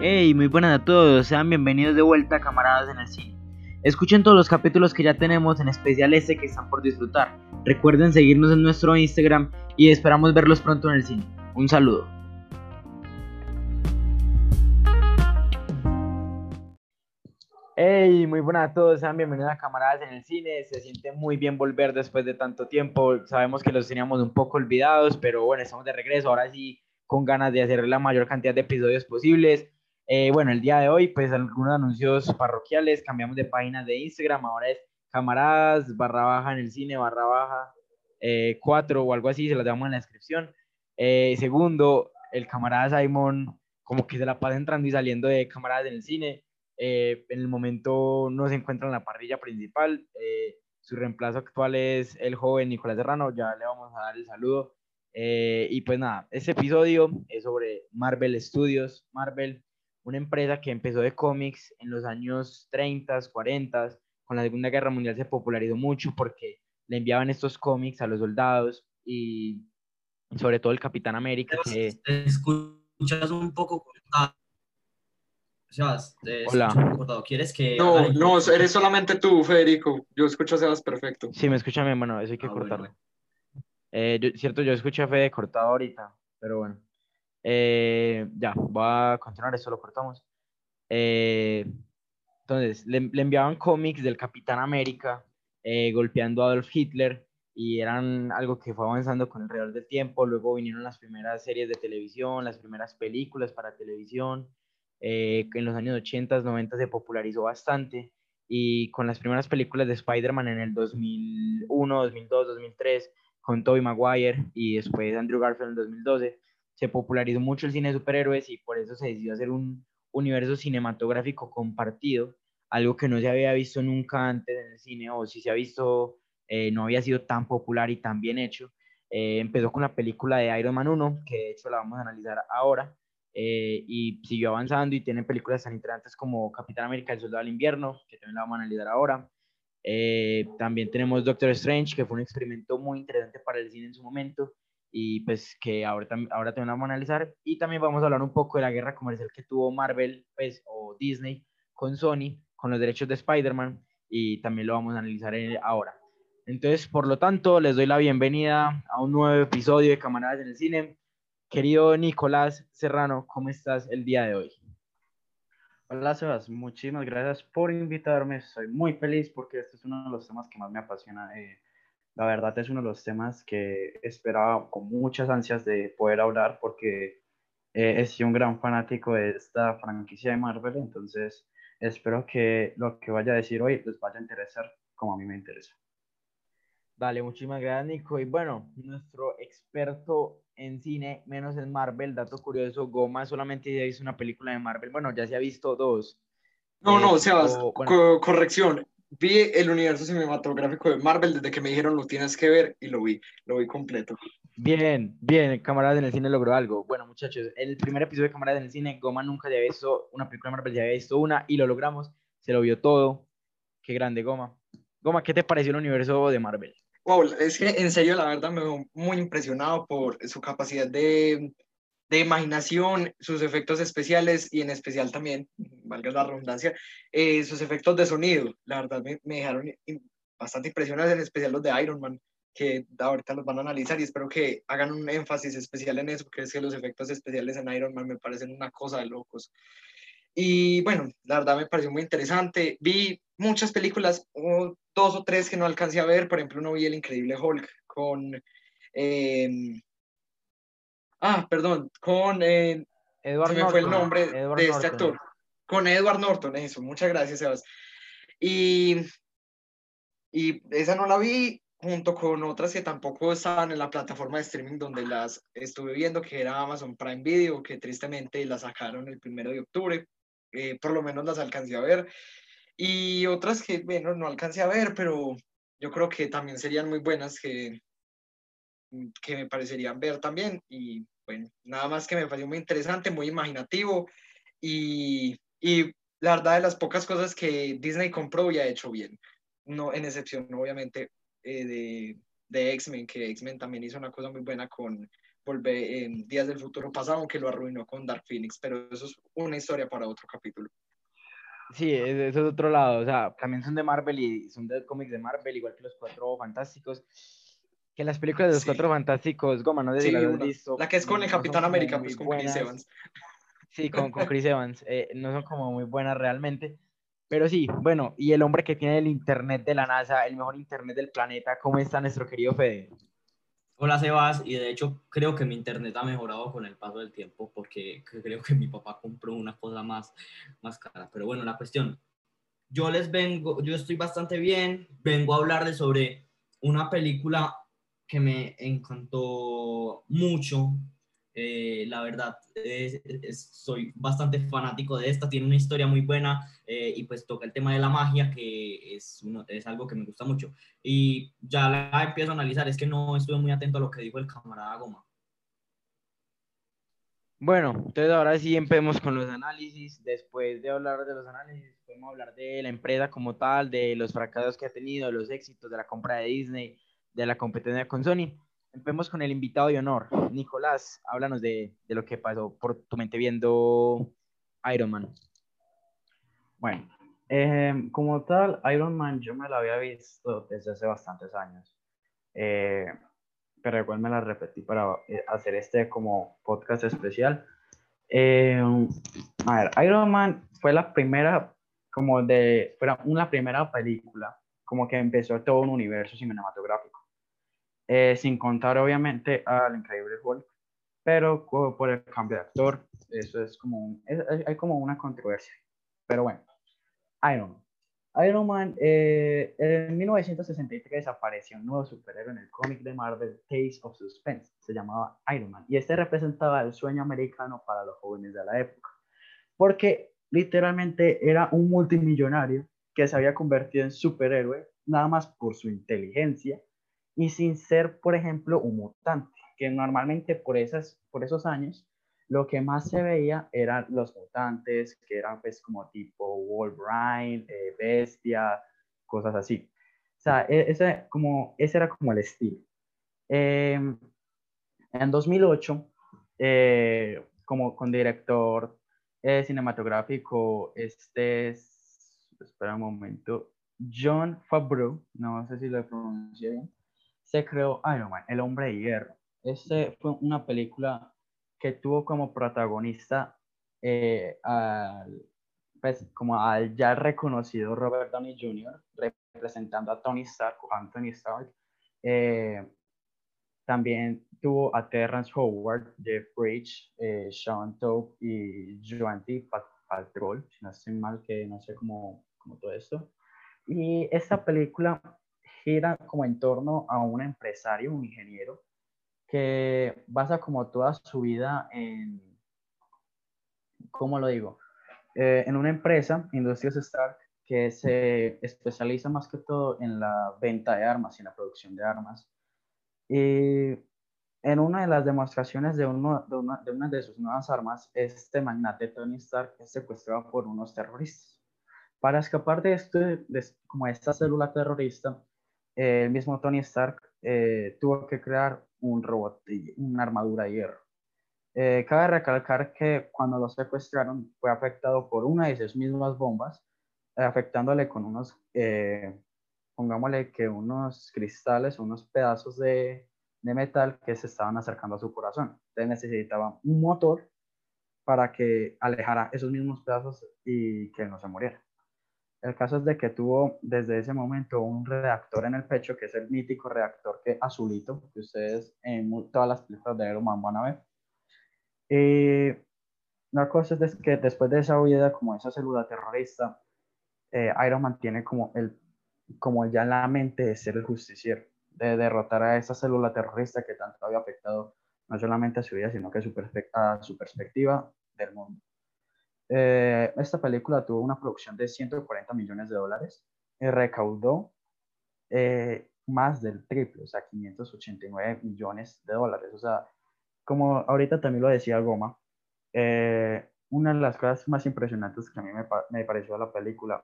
Hey, muy buenas a todos, sean bienvenidos de vuelta camaradas en el cine. Escuchen todos los capítulos que ya tenemos, en especial este que están por disfrutar. Recuerden seguirnos en nuestro Instagram y esperamos verlos pronto en el cine. Un saludo. Hey, muy buenas a todos, sean bienvenidos a Camaradas en el Cine. Se siente muy bien volver después de tanto tiempo. Sabemos que los teníamos un poco olvidados, pero bueno, estamos de regreso. Ahora sí, con ganas de hacer la mayor cantidad de episodios posibles. Eh, bueno, el día de hoy, pues algunos anuncios parroquiales. Cambiamos de página de Instagram. Ahora es Camaradas barra baja en el cine barra baja 4 eh, o algo así. Se las damos en la descripción. Eh, segundo, el camarada Simon, como que se la pasa entrando y saliendo de Camaradas en el cine eh, en el momento no se encuentra en la parrilla principal. Su reemplazo actual es el joven Nicolás Serrano. Ya le vamos a dar el saludo. Y pues nada, este episodio es sobre Marvel Studios. Marvel, una empresa que empezó de cómics en los años 30, 40. Con la Segunda Guerra Mundial se popularizó mucho porque le enviaban estos cómics a los soldados y sobre todo el Capitán América. Que... Te escuchas un poco Sebas, Hola. ¿Quieres que.? No, no, eres solamente tú, Federico. Yo escucho a Sebas perfecto. Sí, me escucha bien, bueno, eso hay que ah, cortarlo. Eh, cierto, yo escuché a Fede cortado ahorita, pero bueno. Eh, ya, voy a continuar, eso lo cortamos. Eh, entonces, le, le, enviaban cómics del Capitán América golpeando a Adolf Hitler y eran algo que fue avanzando con el real del tiempo. Luego vinieron las primeras series de televisión, las primeras películas para televisión eh, en los años 80, 90 se popularizó bastante y con las primeras películas de Spider-Man en el 2001, 2002, 2003, con Tobey Maguire y después Andrew Garfield en el 2012, se popularizó mucho el cine de superhéroes y por eso se decidió hacer un universo cinematográfico compartido, algo que no se había visto nunca antes en el cine o si se ha visto eh, no había sido tan popular y tan bien hecho. Eh, empezó con la película de Iron Man 1, que de hecho la vamos a analizar ahora, eh, y siguió avanzando y tiene películas tan interesantes como Capitán América, El Soldado del Invierno, que también la vamos a analizar ahora. También tenemos Doctor Strange, que fue un experimento muy interesante para el cine en su momento y pues que ahora, ahora también vamos a analizar. Y también vamos a hablar un poco de la guerra comercial que tuvo Marvel pues, o Disney con Sony, con los derechos de Spider-Man y también lo vamos a analizar ahora. Entonces, por lo tanto, les doy la bienvenida a un nuevo episodio de Camaradas en el Cine. Querido Nicolás Serrano, ¿cómo estás el día de hoy? Hola Sebas, muchísimas gracias por invitarme. Estoy muy feliz porque este es uno de los temas que más me apasiona. Eh, la verdad es uno de los temas que esperaba con muchas ansias de poder hablar porque eh, he sido un gran fanático de esta franquicia de Marvel, entonces espero que lo que vaya a decir hoy les vaya a interesar como a mí me interesa. Dale, muchísimas gracias Nico. Y bueno, nuestro experto en cine, menos en Marvel. Dato curioso, Goma solamente ya hizo una película de Marvel. Bueno, ya se ha visto dos. No, no, Sebas, corrección. Vi el universo cinematográfico de Marvel desde que me dijeron lo tienes que ver y lo vi, lo vi completo. Bien, bien, Camaradas en el Cine logró algo. Bueno, muchachos, el primer episodio de Camaradas en el Cine, Goma nunca había visto una película de Marvel, ya había visto una y lo logramos, se lo vio todo. Qué grande, Goma. Goma, ¿qué te pareció el universo de Marvel? Wow, es que en serio, la verdad me veo muy impresionado por su capacidad de, de imaginación, sus efectos especiales y en especial también, valga la redundancia, eh, sus efectos de sonido. La verdad me, dejaron bastante impresionados, en especial los de Iron Man, que ahorita los van a analizar y espero que hagan un énfasis especial en eso, porque es que los efectos especiales en Iron Man me parecen una cosa de locos. Y bueno, la verdad me pareció muy interesante. Vi muchas películas, dos o tres que no alcancé a ver. Por ejemplo, no vi El Increíble Hulk con... Em, ah, perdón, con... Eh, Edward se me fue el nombre de este actor. Con Edward Norton, eso. Muchas gracias, Sebas. Y, y esa no la vi junto con otras que tampoco estaban en la plataforma de streaming donde las estuve viendo, que era Amazon Prime Video, que tristemente la sacaron el primero de octubre. Eh, por lo menos las alcancé a ver. Y otras que, bueno, no alcancé a ver, pero yo creo que también serían muy buenas que, que me parecerían ver también. Y bueno, nada más que me pareció muy interesante, muy imaginativo y, y la verdad de las pocas cosas que Disney compró y ha hecho bien. No, en excepción, obviamente, eh, de, de X-Men, que X-Men también hizo una cosa muy buena con volver en Días del Futuro Pasado, aunque lo arruinó con Dark Phoenix, pero eso es una historia para otro capítulo. Sí, eso es otro lado, o sea, también son de Marvel y son de cómics de Marvel, igual que los Cuatro Fantásticos. Que las películas de los Cuatro Fantásticos, Goma, no visto. La que es con el Capitán América, pues con Chris Evans. Sí, con, con Chris Evans. Eh, no son como muy buenas realmente. Pero sí, bueno, y el hombre que tiene el internet de la NASA, el mejor internet del planeta, ¿cómo está nuestro querido Fede? Hola Sebas, y de hecho creo que mi internet ha mejorado con el paso del tiempo porque creo que mi papá compró una cosa más, más cara. Pero bueno, la cuestión, yo les vengo, yo estoy bastante bien, vengo a hablarles sobre una película que me encantó mucho, eh, la verdad, soy bastante fanático de esta, tiene una historia muy buena eh, y pues toca el tema de la magia, que es, es algo que me gusta mucho. Y ya la empiezo a analizar, es que no estuve muy atento a lo que dijo el camarada Goma. Bueno, entonces ahora sí empecemos con los análisis. Después de hablar de los análisis, podemos hablar de la empresa como tal, de los fracasos que ha tenido, los éxitos, de la compra de Disney, de la competencia con Sony. Empecemos con el invitado de honor. Nicolás, háblanos de, de lo que pasó por tu mente viendo Iron Man. Bueno, eh, como tal, Iron Man yo me la había visto desde hace bastantes años. Eh, pero igual me la repetí para eh, hacer este como podcast especial. a ver, Iron Man fue la primera, como de, fue una primera película, como que empezó todo un universo cinematográfico. Eh, sin contar obviamente al Increíble Hulk, pero por el cambio de actor, eso es como, un, hay como una controversia. Pero bueno, Iron Man. Iron Man, eh, en 1963 apareció un nuevo superhéroe en el cómic de Marvel, Taste of Suspense, se llamaba Iron Man, y este representaba el sueño americano para los jóvenes de la época, porque literalmente era un multimillonario que se había convertido en superhéroe nada más por su inteligencia y sin ser, por ejemplo, un mutante, que normalmente por, esas, por esos años lo que más se veía eran los mutantes, que eran pues como tipo Wolverine, eh, Bestia, cosas así. O sea, e, ese, como, ese era como el estilo. Em, en 2008, eh, como con director eh, cinematográfico, este es, espera un momento, John Favreau, no sé si lo pronuncié bien, se creó Iron Man, el hombre de hierro. Este fue una película que tuvo como protagonista eh, al, pues, como al ya reconocido Robert Downey Jr., representando a Tony Stark Anthony Stark. Eh, también tuvo a Terrence Howard, Jeff Bridge, eh, Sean Tope y Joan Patrol, si no estoy mal, que no sé cómo, cómo todo esto. Y esta película gira como en torno a un empresario, un ingeniero, que basa como toda su vida en, ¿cómo lo digo? Eh, en una empresa, Industrias Stark, que se especializa más que todo en la venta de armas y en la producción de armas. Y en una de las demostraciones de, uno, de, una, de una de sus nuevas armas, este magnate Tony Stark es secuestrado por unos terroristas. Para escapar de, esto, de como esta célula terrorista, el mismo Tony Stark eh, tuvo que crear un robot, una armadura de hierro. Eh, cabe recalcar que cuando lo secuestraron fue afectado por una de sus mismas bombas, eh, afectándole con unos, pongámosle que unos cristales, unos pedazos de, de metal que se estaban acercando a su corazón. Entonces necesitaba un motor para que alejara esos mismos pedazos y que no se muriera. El caso es de que tuvo desde ese momento un reactor en el pecho, que es el mítico reactor que azulito, que ustedes en todas las películas de Iron Man van a ver. Y la cosa es que después de esa huida, como esa célula terrorista, eh, Iron Man tiene como, el, como ya la mente de ser el justiciero, de derrotar a esa célula terrorista que tanto había afectado no solamente a su vida, sino que a su perspectiva del mundo. Eh, esta película tuvo una producción de 140 millones de dólares y recaudó eh, más del triple, o sea, 589 millones de dólares. O sea, como ahorita también lo decía Goma, eh, una de las cosas más impresionantes que a mí me, me pareció la película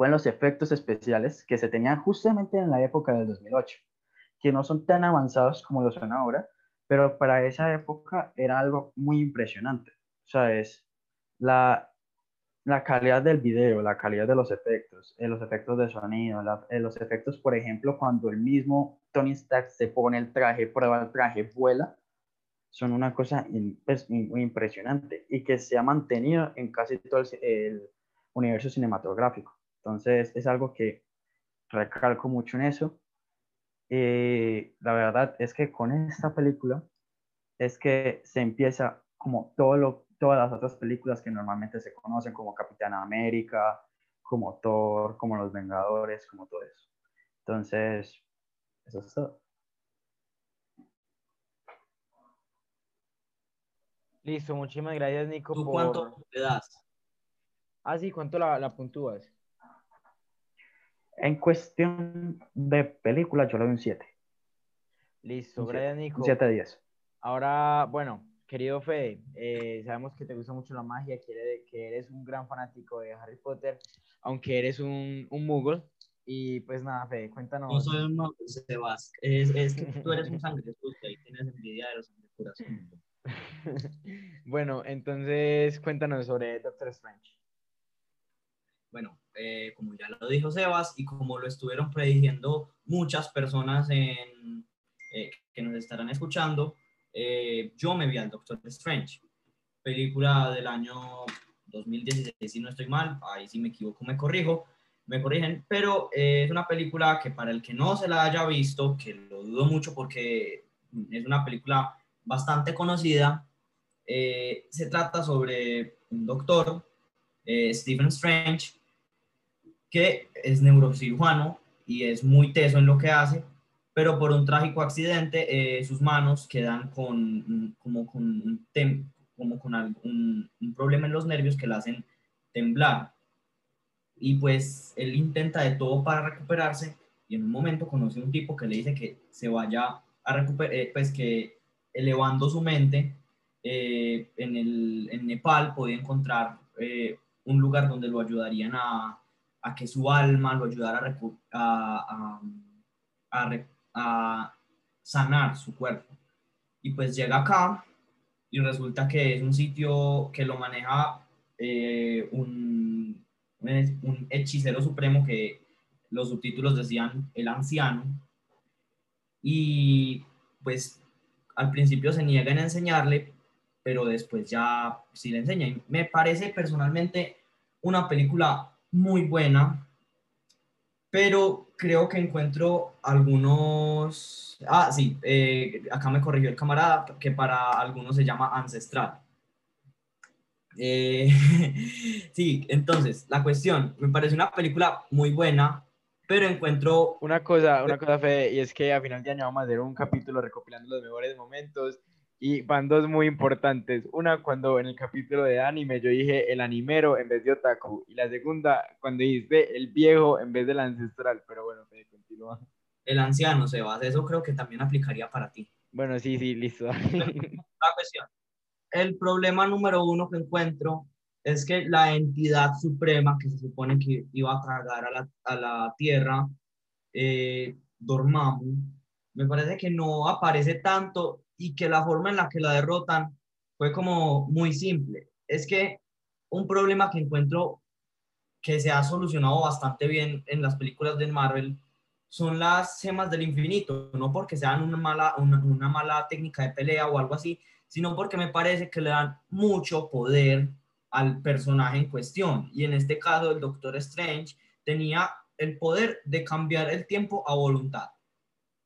fueron los efectos especiales que se tenían justamente en la época del 2008, que no son tan avanzados como lo son ahora, pero para esa época era algo muy impresionante. O sea, es la, la calidad del video, la calidad de los efectos, eh, los efectos de sonido, eh, los efectos, por ejemplo, cuando el mismo Tony Stark se pone el traje, prueba el traje, vuela, son una cosa pues, impresionante y que se ha mantenido en casi todo el, universo cinematográfico. Entonces, es algo que recalco mucho en eso. Eh, la verdad es que con esta película es que se empieza como todo lo, todas las otras películas que normalmente se conocen como Capitán América, como Thor, como Los Vengadores, como todo eso. Entonces, eso es todo. Listo, muchísimas gracias, Nico. ¿Tú cuánto le das? Ah, sí, ¿cuánto la, la puntúas? En cuestión de película, yo le doy un 7. Listo, gracias, Nico. Un 7 de 10. Ahora, bueno, querido Fede, eh, sabemos que te gusta mucho la magia, que eres, un gran fanático de Harry Potter, aunque eres un, un muggle. Y pues nada, Fede, cuéntanos. No soy un muggle, Sebas. Es, es que tú eres un sangre y tienes envidia de los sangre bueno, entonces cuéntanos sobre Doctor Strange. Bueno, eh, como ya lo dijo Sebas y como lo estuvieron prediciendo muchas personas en, eh, que nos estarán escuchando, eh, yo me vi al Doctor Strange, película del año 2016, si no estoy mal, ahí si me equivoco me corrijo, me corrigen, pero es una película que para el que no se la haya visto, que lo dudo mucho porque es una película bastante conocida. Eh, se trata sobre un doctor, eh, Stephen Strange, que es neurocirujano y es muy teso en lo que hace, pero por un trágico accidente eh, sus manos quedan con, como con, un, como con algún, un problema en los nervios que le hacen temblar. Y pues él intenta de todo para recuperarse y en un momento conoce a un tipo que le dice que se vaya a recuperar, pues que elevando su mente, eh, en, el, en Nepal podía encontrar eh, un lugar donde lo ayudarían a, a que su alma lo ayudara a, a, a, sanar su cuerpo. Y pues llega acá y resulta que es un sitio que lo maneja eh, un, un hechicero supremo que los subtítulos decían el anciano. Y pues al principio se niegan a enseñarle, pero después ya sí le enseñan. Me parece personalmente una película muy buena, pero creo que encuentro algunos... Ah, sí, eh, acá me corrigió el camarada, que para algunos se llama ancestral. Eh, sí, entonces, la cuestión, me parece una película muy buena, pero encuentro... Una cosa, una cosa, Fede, y es que a final de año vamos a hacer un capítulo recopilando los mejores momentos y van dos muy importantes. Una, cuando en el capítulo de anime yo dije el animero en vez de otaku, y la segunda, cuando dijiste el viejo en vez del ancestral, pero bueno, Fede, continúa. El anciano, Sebas, eso creo que también aplicaría para ti. Bueno, sí, sí, listo. La cuestión. El problema número uno que encuentro es que la entidad suprema que se supone que iba a tragar a la, a la Tierra, eh, Dormammu, me parece que no aparece tanto y que la forma en la que la derrotan fue como muy simple. Es que un problema que encuentro que se ha solucionado bastante bien en las películas de Marvel son las gemas del infinito, no porque sean una mala, una, una mala técnica de pelea o algo así, sino porque me parece que le dan mucho poder al personaje en cuestión. Y en este caso, el Doctor Strange tenía el poder de cambiar el tiempo a voluntad.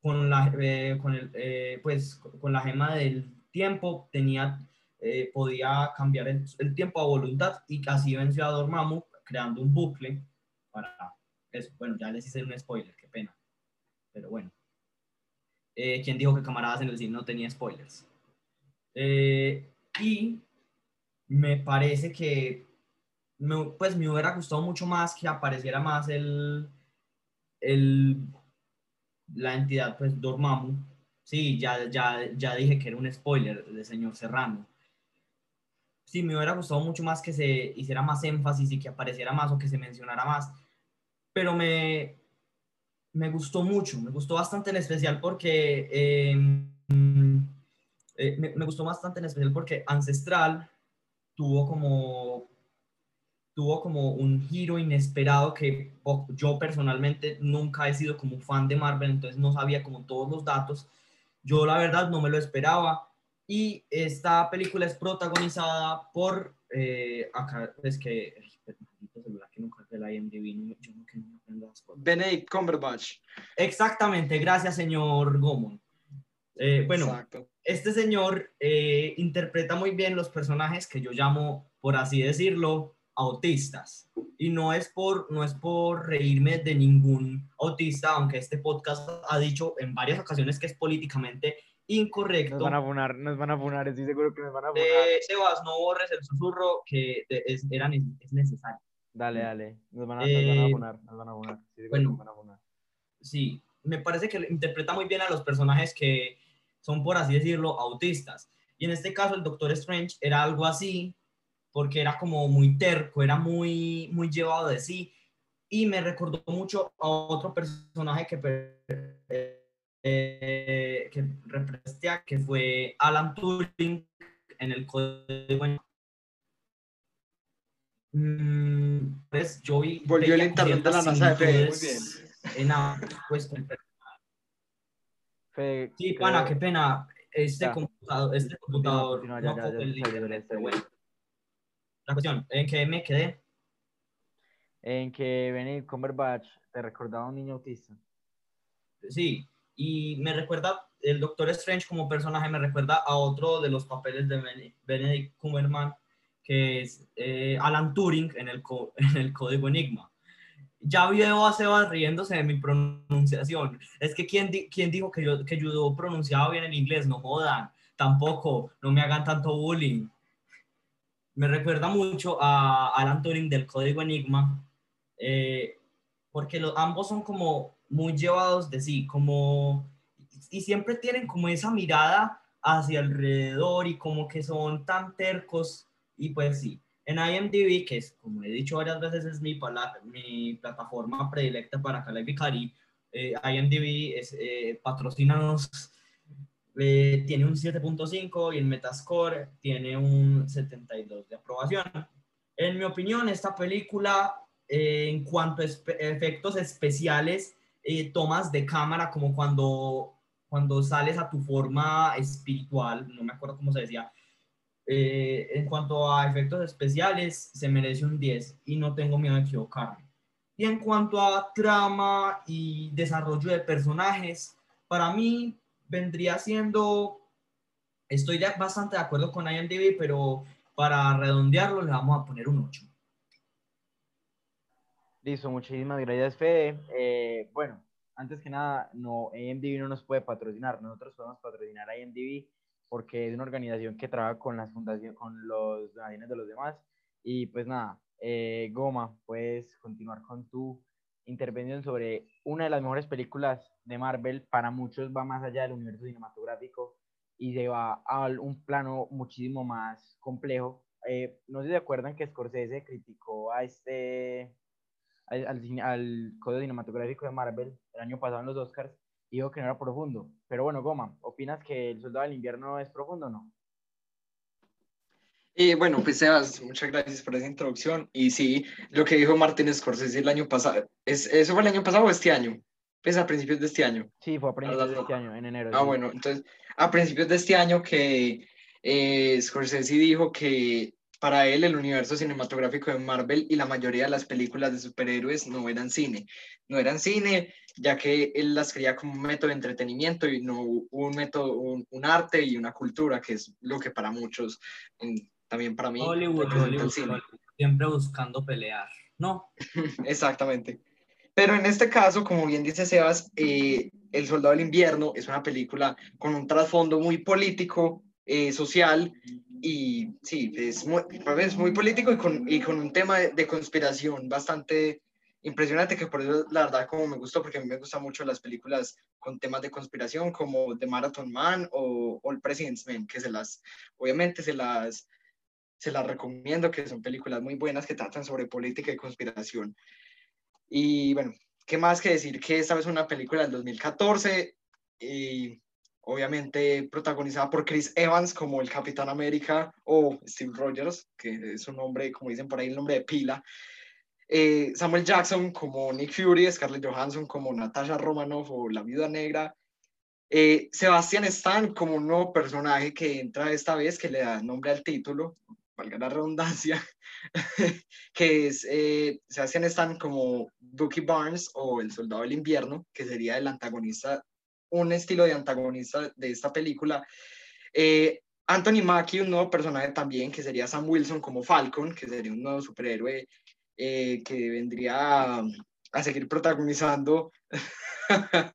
Con la, eh, con el, eh, pues, con la gema del tiempo tenía, eh, podía cambiar el, tiempo a voluntad y así venció a Dormammu creando un bucle para eso. Bueno, ya les hice un spoiler, qué pena. Pero bueno. ¿Quién dijo que camaradas en el cine no tenía spoilers? y me parece que pues me hubiera gustado mucho más que apareciera más el, el la entidad pues Dormammu. Sí, ya, ya, ya dije que era un spoiler de señor Serrano. Sí, me hubiera gustado mucho más que se hiciera más énfasis y que apareciera más o que se mencionara más. Pero me, me gustó mucho, me gustó bastante en especial porque em, eh, me, me, gustó bastante en especial porque Ancestral tuvo como tuvo como un giro inesperado que yo personalmente nunca he sido como fan de Marvel, entonces no sabía como todos los datos. Yo la verdad no me lo esperaba y esta película es protagonizada por eh, acá es que que nunca la IMDb, yo no, que no me las cosas. Benedict Cumberbatch. Exactamente, gracias señor Gomon. Eh, bueno, este señor eh, interpreta muy bien los personajes que yo llamo, por así decirlo, autistas. Y no es por, no es por reírme de ningún autista, aunque este podcast ha dicho en varias ocasiones que es políticamente incorrecto. Nos van a funar, nos van a funar, estoy seguro que nos van a funar. Eh, Sebas, no borres el susurro que es, era, es necesario. Dale, dale, nos van a, nos van a funar, nos van a funar. Sí, bueno, van a funar. sí, me parece que interpreta muy bien a los personajes que son, por así decirlo, autistas. Y en este caso el Doctor Strange era algo así, porque era como muy terco, era muy, muy llevado de sí. Y me recordó mucho a otro personaje que, eh, que representé, que fue Alan Turing en el código. Mm, pues yo vi. Volvió el internet de la NASA de Fede, muy bien. En pues, sí, pana, qué pena. Este computador, este computador no, ya, ya, el internet, bueno. La cuestión, ¿en qué me quedé? En que Benedict Cumberbatch te recordaba a un niño autista. Sí, y me recuerda, el Doctor Strange como personaje me recuerda a otro de los papeles de Benedict Cumberbatch, que es eh, Alan Turing en el, en el código Enigma. Ya veo a Sebas riéndose de mi pronunciación. Es que ¿quién, quién dijo que yo, que yo pronunciaba bien el inglés? No jodan. Tampoco, no me hagan tanto bullying me recuerda mucho a Alan Turing del Código Enigma, eh, porque los, ambos son como muy llevados de sí, como, y siempre tienen como esa mirada hacia alrededor y como que son tan tercos, y pues sí, en IMDb, que es, como he dicho varias veces, es mi, mi plataforma predilecta para Calais Vicari, eh, IMDb es, eh, patrocinanos eh, tiene un 7.5 y el Metascore tiene un 72 de aprobación. En mi opinión, esta película, eh, en cuanto a efectos especiales, eh, tomas de cámara como cuando, cuando sales a tu forma espiritual, no me acuerdo cómo se decía, en cuanto a efectos especiales, se merece un 10 y no tengo miedo de equivocarme. Y en cuanto a trama y desarrollo de personajes, para mí vendría siendo, estoy bastante de acuerdo con IMDb, pero para redondearlo le vamos a poner un 8. Listo, muchísimas gracias, Fede. Eh, bueno, antes que nada, no, IMDb no nos puede patrocinar, nosotros podemos patrocinar a IMDb porque es una organización que trabaja con las fundaciones, con los donaciones de los demás. Y pues nada, eh, Goma, puedes continuar con tu intervención sobre una de las mejores películas de Marvel. Para muchos va más allá del universo cinematográfico y se va a un plano muchísimo más complejo. Eh, no sé si se acuerdan que Scorsese criticó a este, al, al, código cinematográfico de Marvel el año pasado en los Oscars y dijo que no era profundo. Pero bueno, Goma, ¿opinas que El Soldado del Invierno es profundo o no? Y bueno, pues Sebas, muchas gracias por esa introducción. Y sí, lo que dijo Martín Scorsese el año pasado, ¿es, ¿eso fue el año pasado o este año? Pues a principios de este año. Sí, fue a principios de este año, en enero. Ah, bueno, entonces, a principios de este año que eh, Scorsese dijo que para él el universo cinematográfico de Marvel y la mayoría de las películas de superhéroes no eran cine. No eran cine, ya que él las creía como un método de entretenimiento y no un método, un, un arte y una cultura, que es lo que para muchos también para mí. Hollywood, siempre buscando pelear, ¿no? Exactamente. Pero en este caso, como bien dice Sebas, eh, El Soldado del Invierno es una película con un trasfondo muy político, eh, social, y sí, es muy, es muy político y con, y con un tema de, conspiración bastante impresionante, que por eso la verdad como me gustó, porque a mí me gustan mucho las películas con temas de conspiración como The Marathon Man o, El President's Man, que se las, obviamente se las se las recomiendo, que son películas muy buenas que tratan sobre política y conspiración. Y bueno, ¿qué más que decir? Que esta es una película del 2014 y obviamente protagonizada por Chris Evans como el Capitán América o Steve Rogers, que es un nombre, como dicen por ahí, el nombre de pila. Eh, Samuel Jackson como Nick Fury, Scarlett Johansson como Natasha Romanoff o La Viuda Negra, eh, Sebastian Stan como un nuevo personaje que entra esta vez, que le da nombre al título, valga la redundancia, que es eh, Sebastian Stan como Bucky Barnes o el Soldado del Invierno, que sería el antagonista, un estilo de antagonista de esta película. Eh, Anthony Mackie, un nuevo personaje también, que sería Sam Wilson como Falcon, que sería un nuevo superhéroe eh, que vendría a, seguir protagonizando,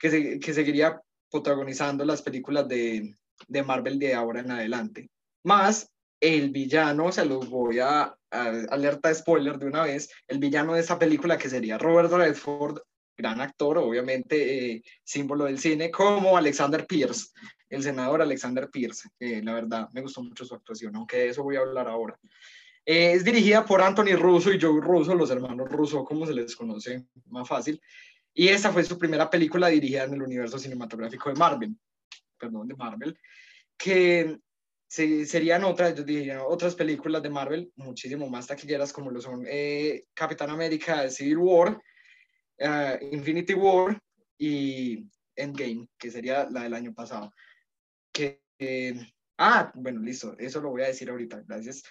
que, que seguiría protagonizando las películas de, de Marvel de ahora en adelante. Más el villano, se los voy a, alerta spoiler de una vez, el villano de esa película que sería Robert Redford, gran actor, obviamente eh, símbolo del cine, como Alexander Pierce, el senador Alexander Pierce. la verdad, me gustó mucho su actuación, aunque de eso voy a hablar ahora. Eh, es dirigida por Anthony Russo y Joe Russo, los hermanos Russo, como se les conoce más fácil. Y esta fue su primera película dirigida en el universo cinematográfico de Marvel, perdón, de Marvel, que serían otras, yo diría, otras películas de Marvel, muchísimo más taquilleras como lo son eh, Capitán América, Civil War, eh, Infinity War y Endgame, que sería la del año pasado. Que, eh, ah, bueno, listo, eso lo voy a decir ahorita, gracias.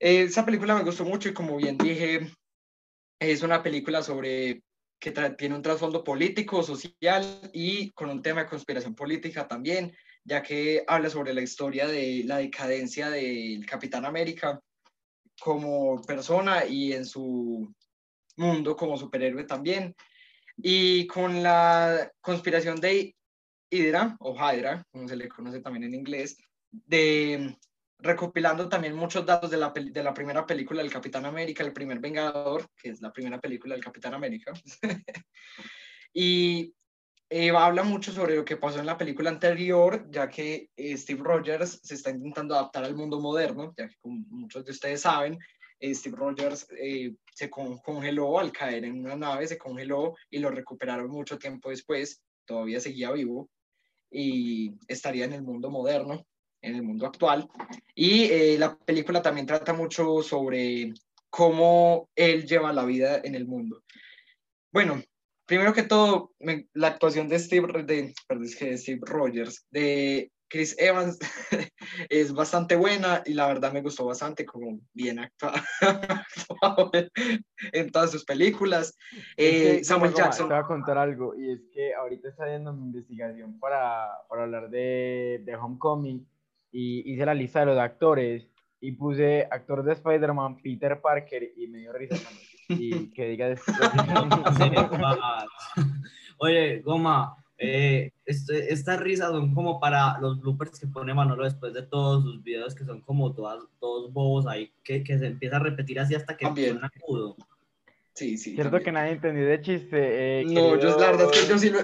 esa película me gustó mucho y como bien dije, es una película sobre que tiene un trasfondo político, social y con un tema de conspiración política también, ya que habla sobre la historia de la decadencia del Capitán América como persona y en su mundo como superhéroe también. Y con la conspiración de Hydra, o Hydra, como se le conoce también en inglés, de recopilando también muchos datos de la, de la primera película del Capitán América, el primer Vengador, que es la primera película del Capitán América. y eh, habla mucho sobre lo que pasó en la película anterior, ya que eh, Steve Rogers se está intentando adaptar al mundo moderno, ya que como muchos de ustedes saben, eh, Steve Rogers se congeló al caer en una nave, se congeló y lo recuperaron mucho tiempo después, todavía seguía vivo y estaría en el mundo moderno en el mundo actual. Y eh, la película también trata mucho sobre cómo él lleva la vida en el mundo. Bueno, primero que todo, la actuación de Steve, de, perdón, de Steve Rogers, de Chris Evans, es bastante buena y la verdad me gustó bastante, como bien actuado, en todas sus películas. Eh, Samuel Jackson. Te voy a contar algo, y es que ahorita está haciendo mi investigación para, para hablar de, de Homecoming y hice la lista de los actores y puse actor de Spider-Man, Peter Parker y me dio risa Y que diga Oye, Goma, eh, este, estas risas son como para los bloopers que pone Manolo después de todos sus videos que son como todas, todos bobos ahí, que, que se empieza a repetir así hasta que suena agudo. Sí, sí. Cierto que nadie entendió de chiste. Eh, no, yo la verdad es que yo sí lo,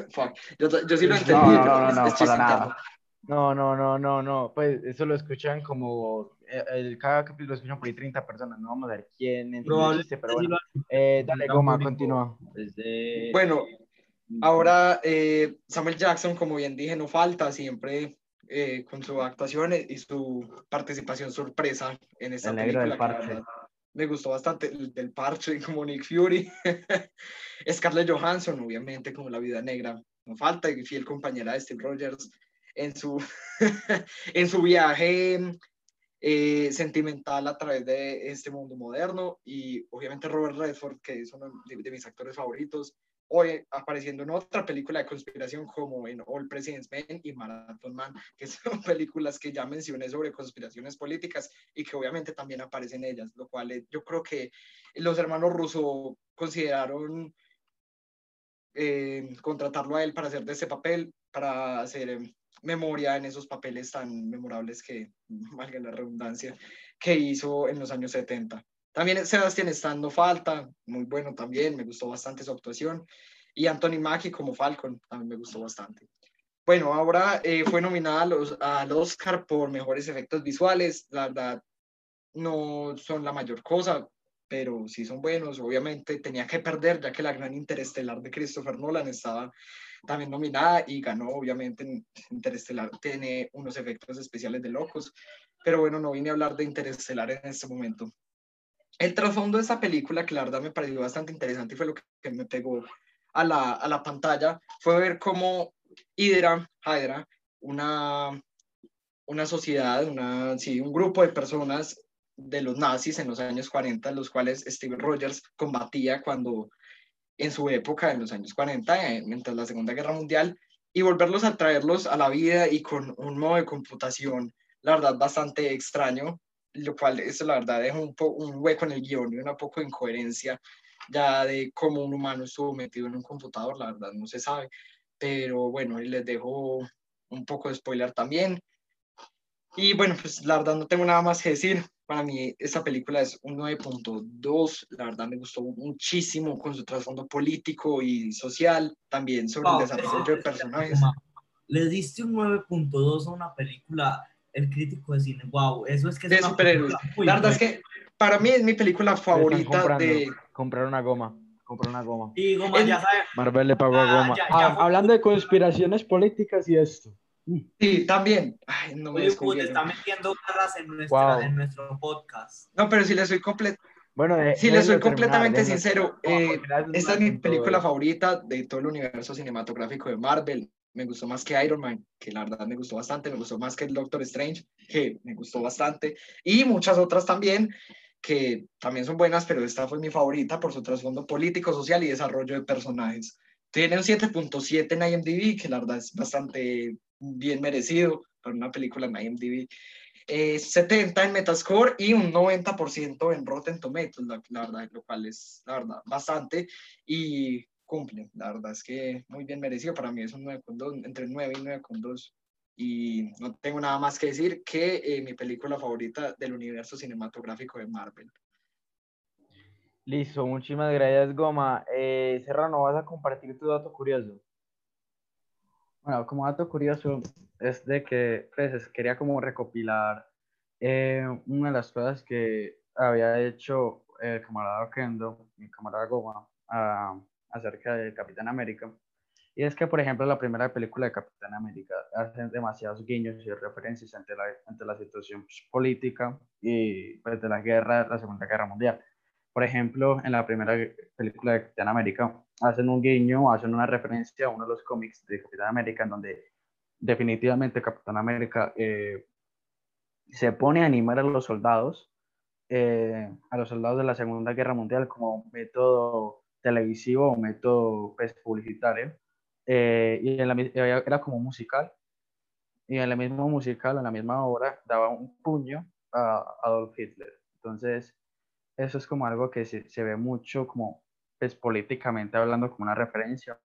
yo, yo sí lo entendí. No, no, no, no, para nada. No, no, no, no, no, pues eso lo escuchan como, el, cada capítulo lo escuchan por ahí 30 personas, no vamos a ver quién entiende pero bueno, eh, dale, Goma, continúa. Bueno, ahora eh, Samuel Jackson, como bien dije, no falta siempre con su actuación y su participación sorpresa en esta el película. Del parche. Me gustó bastante el del parche como Nick Fury. Scarlett Johansson, obviamente, como la vida negra. No falta, y fiel compañera de Steve Rogers en su, en su viaje eh, sentimental a través de este mundo moderno y obviamente Robert Redford, que es uno de, mis actores favoritos, hoy apareciendo en otra película de conspiración como en All President's Men y Marathon Man, que son películas que ya mencioné sobre conspiraciones políticas y que obviamente también aparecen ellas, lo cual eh, yo creo que los hermanos Russo consideraron eh, contratarlo a él para hacer de ese papel, para hacer memoria en esos papeles tan memorables que, valga la redundancia, que hizo en los años 70. También Sebastián Estando falta, muy bueno también, me gustó bastante su actuación. Y Anthony Mackie como Falcon, también me gustó bastante. Bueno, ahora eh, fue nominada los, al Oscar por mejores efectos visuales. La verdad, no son la mayor cosa. pero sí son buenos. Obviamente tenía que perder, ya que la gran Interestelar de Christopher Nolan estaba también nominada y ganó, obviamente, Interestelar tiene unos efectos especiales de locos, pero bueno, no vine a hablar de Interestelar en este momento. El trasfondo de esta película, que la verdad me pareció bastante interesante y fue lo que me pegó a la, a la pantalla, fue ver cómo Hydra, Hydra una, una sociedad, una, sí, un grupo de personas de los nazis en los años 40, los cuales Steve Rogers combatía cuando en su época, en los años 40, eh, mientras la Segunda Guerra Mundial, y volverlos a traerlos a la vida y con un modo de computación, la verdad, bastante extraño, lo cual, eso la verdad, deja un, un hueco en el guion y una poco de incoherencia ya de cómo un humano estuvo metido en un computador, la verdad, no se sabe, pero bueno, les dejo un poco de spoiler también. Y bueno, pues la verdad no tengo nada más que decir. Para mí esta película es un 9.2. La verdad me gustó muchísimo con su trasfondo político y social, también sobre el desarrollo de personajes. Le diste un 9.2 a una película, el crítico de cine. Wow, eso es que es de superhéroes. La verdad es que para mí es mi película favorita de comprar una goma comprar una goma. Y goma, ya sabes. Marvel le pagó a goma. Ah, hablando de conspiraciones políticas y esto. Sí, también. Ay, no me Hollywood está metiendo garras en, nuestra, en nuestro podcast. No, pero si le soy completo. Bueno, si le soy completamente sincero, eh, esta es mi película favorita de todo el universo cinematográfico de Marvel. Me gustó más que Iron Man, que la verdad me gustó bastante. Me gustó más que el Doctor Strange, que me gustó bastante. Y muchas otras también, que también son buenas, pero esta fue mi favorita por su trasfondo político, social y desarrollo de personajes. Tiene un 7.7 en IMDb, que la verdad es bastante bien merecido para una película en IMDb. 70 en Metascore y un 90% en Rotten Tomatoes, la, la, verdad, lo cual es, la verdad, bastante y cumple. La verdad es que muy bien merecido. Para mí es un 9.2, entre 9 y 9.2. Y no tengo nada más que decir que eh, mi película favorita del universo cinematográfico de Marvel. Listo, muchísimas gracias, Goma. Eh, Serrano, ¿vas a compartir tu dato curioso? Bueno, como dato curioso es de que pues, quería como recopilar eh, una de las cosas que había hecho el camarada Kendo, mi camarada Goma, acerca del Capitán América. Y es que, por ejemplo, la primera película de Capitán América hace demasiados guiños y referencias ante la, ante la situación pues, política y pues, de la guerra, la Segunda Guerra Mundial. Por ejemplo, en la primera película de Capitán América hacen un guiño, hacen una referencia a uno de los cómics de Capitán América, en donde definitivamente Capitán América eh, se pone a animar a los soldados, eh, a los soldados de la Segunda Guerra Mundial como método televisivo o método pues, publicitario. Eh, y en la, era como musical. Y en la misma musical, en la misma obra, daba un puño a Adolf Hitler. Entonces, eso es como algo que se, se ve mucho como pues, políticamente hablando como una referencia.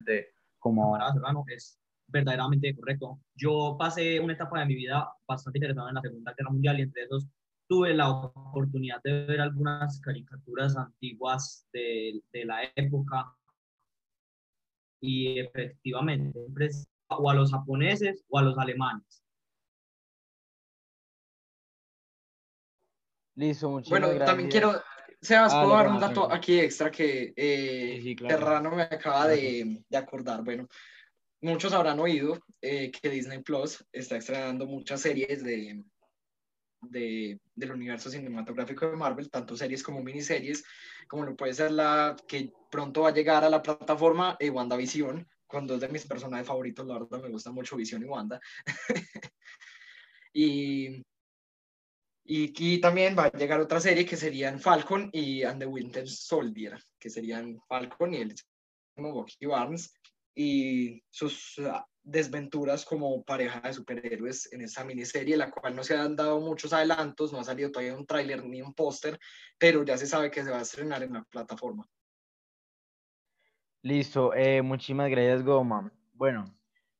De, como... es verdaderamente correcto. Yo pasé una etapa de mi vida bastante interesada en la Segunda Guerra Mundial y entre esos tuve la oportunidad de ver algunas caricaturas antiguas de, de la época y efectivamente o a los japoneses o a los alemanes. Listo, muchas Bueno, también quiero, Sebas, puedo dar un dato aquí extra que eh, Terrano me acaba de, de, acordar. Bueno, muchos habrán oído eh, que Disney Plus está estrenando muchas series de, de, del universo cinematográfico de Marvel, tanto series como miniseries, como lo puede ser la que pronto va a llegar a la plataforma eh, WandaVision, con dos de mis personajes favoritos, la verdad me gusta mucho Vision y Wanda. y, y, también va a llegar otra serie que serían Falcon y And the Winter Soldier, que serían Falcon y el Bucky Barnes y sus desventuras como pareja de superhéroes en esta miniserie, la cual no se han dado muchos adelantos, no ha salido todavía un tráiler ni un póster, pero ya se sabe que se va a estrenar en la plataforma. Listo, eh, muchísimas gracias Goma. Bueno,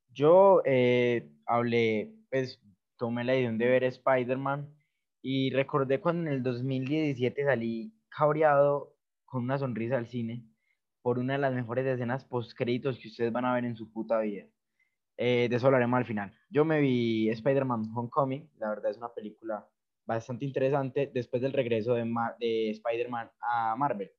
yo eh, hablé, pues tomé la idea de ver Spider-Man y recordé cuando en el 2017 salí cabreado con una sonrisa al cine por una de las mejores escenas post créditos que ustedes van a ver en su puta vida. Eh, de eso hablaremos al final. Yo me vi Spider-Man Homecoming, la verdad es una película bastante interesante después del regreso de, de Spider-Man a Marvel,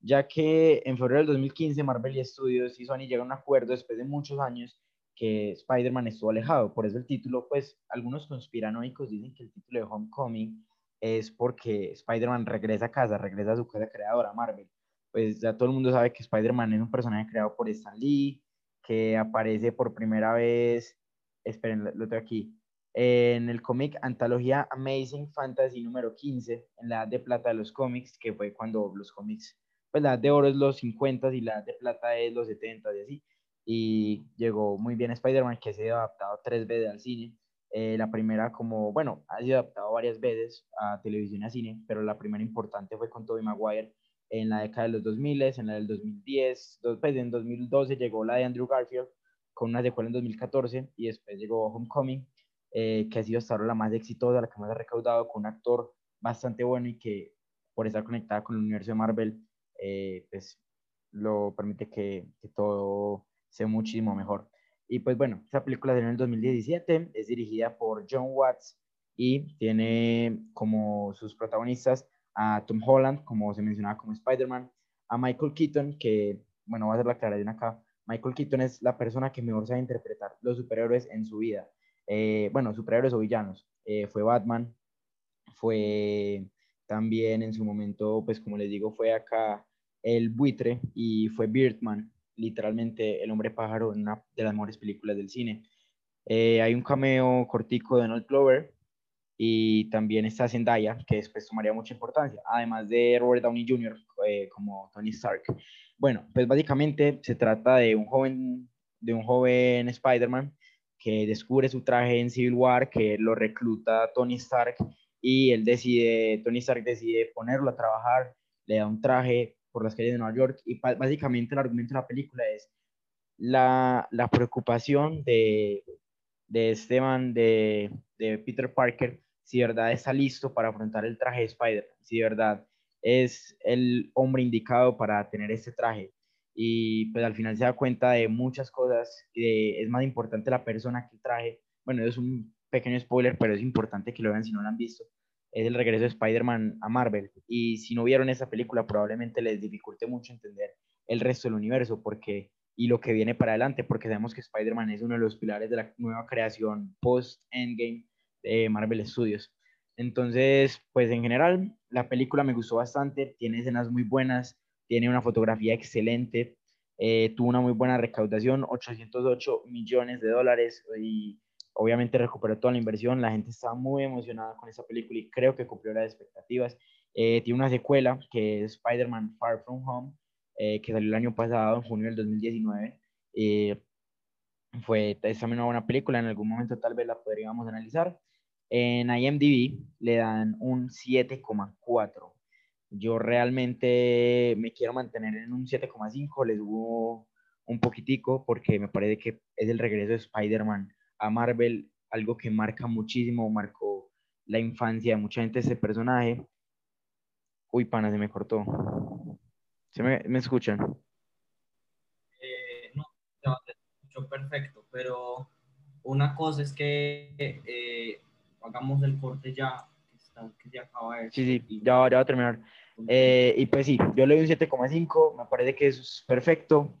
ya que en febrero del 2015 Marvel y Studios y Sony llegaron a un acuerdo después de muchos años que Spider-Man estuvo alejado. Por eso el título, pues algunos conspiranoicos dicen que el título de Homecoming es porque Spider-Man regresa a casa, regresa a su casa creadora, Marvel. Pues ya todo el mundo sabe que Spider-Man es un personaje creado por Stan Lee, que aparece por primera vez, esperen, lo tengo aquí, en el cómic Antología Amazing Fantasy número 15, en la edad de plata de los cómics, que fue cuando los cómics, pues la edad de oro es los 50 y la edad de plata es los 70 y así. Y llegó muy bien Spider-Man, que ha sido adaptado tres veces al cine. Eh, la primera como, bueno, ha sido adaptado varias veces a televisión y a cine, pero la primera importante fue con Tobey Maguire en la década de los 2000, en la del 2010, dos, pues en 2012 llegó la de Andrew Garfield con una secuela en 2014 y después llegó Homecoming, eh, que ha sido hasta ahora la más exitosa, la que más ha recaudado, con un actor bastante bueno y que por estar conectada con el universo de Marvel, eh, pues lo permite que, que, todo sea muchísimo mejor. Y pues bueno, esta película salió en el 2017, es dirigida por John Watts y tiene como sus protagonistas a Tom Holland, como se mencionaba como Spider-Man, a Michael Keaton, que, bueno, va a ser la aclaración acá, Michael Keaton es la persona que mejor sabe interpretar los superhéroes en su vida. Eh, bueno, superhéroes o villanos. Eh, fue Batman, fue también en su momento, pues como les digo, fue acá el buitre y fue Birdman, literalmente el hombre pájaro en una de las mejores películas del cine. Eh, hay un cameo cortico de Donald Glover, y también está Zendaya, que después tomaría mucha importancia, además de Robert Downey Jr. Eh, como Tony Stark. Bueno, pues básicamente se trata de un joven, de un joven Spider-Man que descubre su traje en Civil War, que lo recluta Tony Stark y él decide, Tony Stark decide ponerlo a trabajar, le da un traje por las calles de Nueva York y básicamente el argumento de la película es la, la preocupación de, de Esteban, de, de Peter Parker, si de verdad está listo para afrontar el traje de Spider, si de verdad es el hombre indicado para tener este traje. Y pues al final se da cuenta de muchas cosas, es más importante la persona que el traje. Bueno, es un pequeño spoiler, pero es importante que lo vean si no lo han visto. Es el regreso de Spider-Man a Marvel. Y si no vieron esa película, probablemente les dificulte mucho entender el resto del universo porque y lo que viene para adelante, porque sabemos que Spider-Man es uno de los pilares de la nueva creación post-Endgame de Marvel Studios. Entonces, pues en general, la película me gustó bastante, tiene escenas muy buenas, tiene una fotografía excelente, eh, tuvo una muy buena recaudación, 808 millones de dólares y obviamente recuperó toda la inversión, la gente estaba muy emocionada con esa película y creo que cumplió las expectativas. Eh, tiene una secuela que es Spider-Man Far From Home, eh, que salió el año pasado, en junio del 2019. fue también una buena película, en algún momento tal vez la podríamos analizar. En IMDb le dan un 7,4. Yo realmente me quiero mantener en un 7,5, le subo un poquitico porque me parece que es el regreso de Spider-Man a Marvel, algo que marca muchísimo, marcó la infancia de mucha gente ese personaje. Uy, pana, se me cortó. ¿Se me, me escuchan? Eh, no, te escucho perfecto, pero una cosa es que eh, hagamos el corte ya, que, ya acaba de... Sí, sí, ya, va a terminar. Eh, y pues sí, yo le doy un 7,5, me parece que eso es perfecto.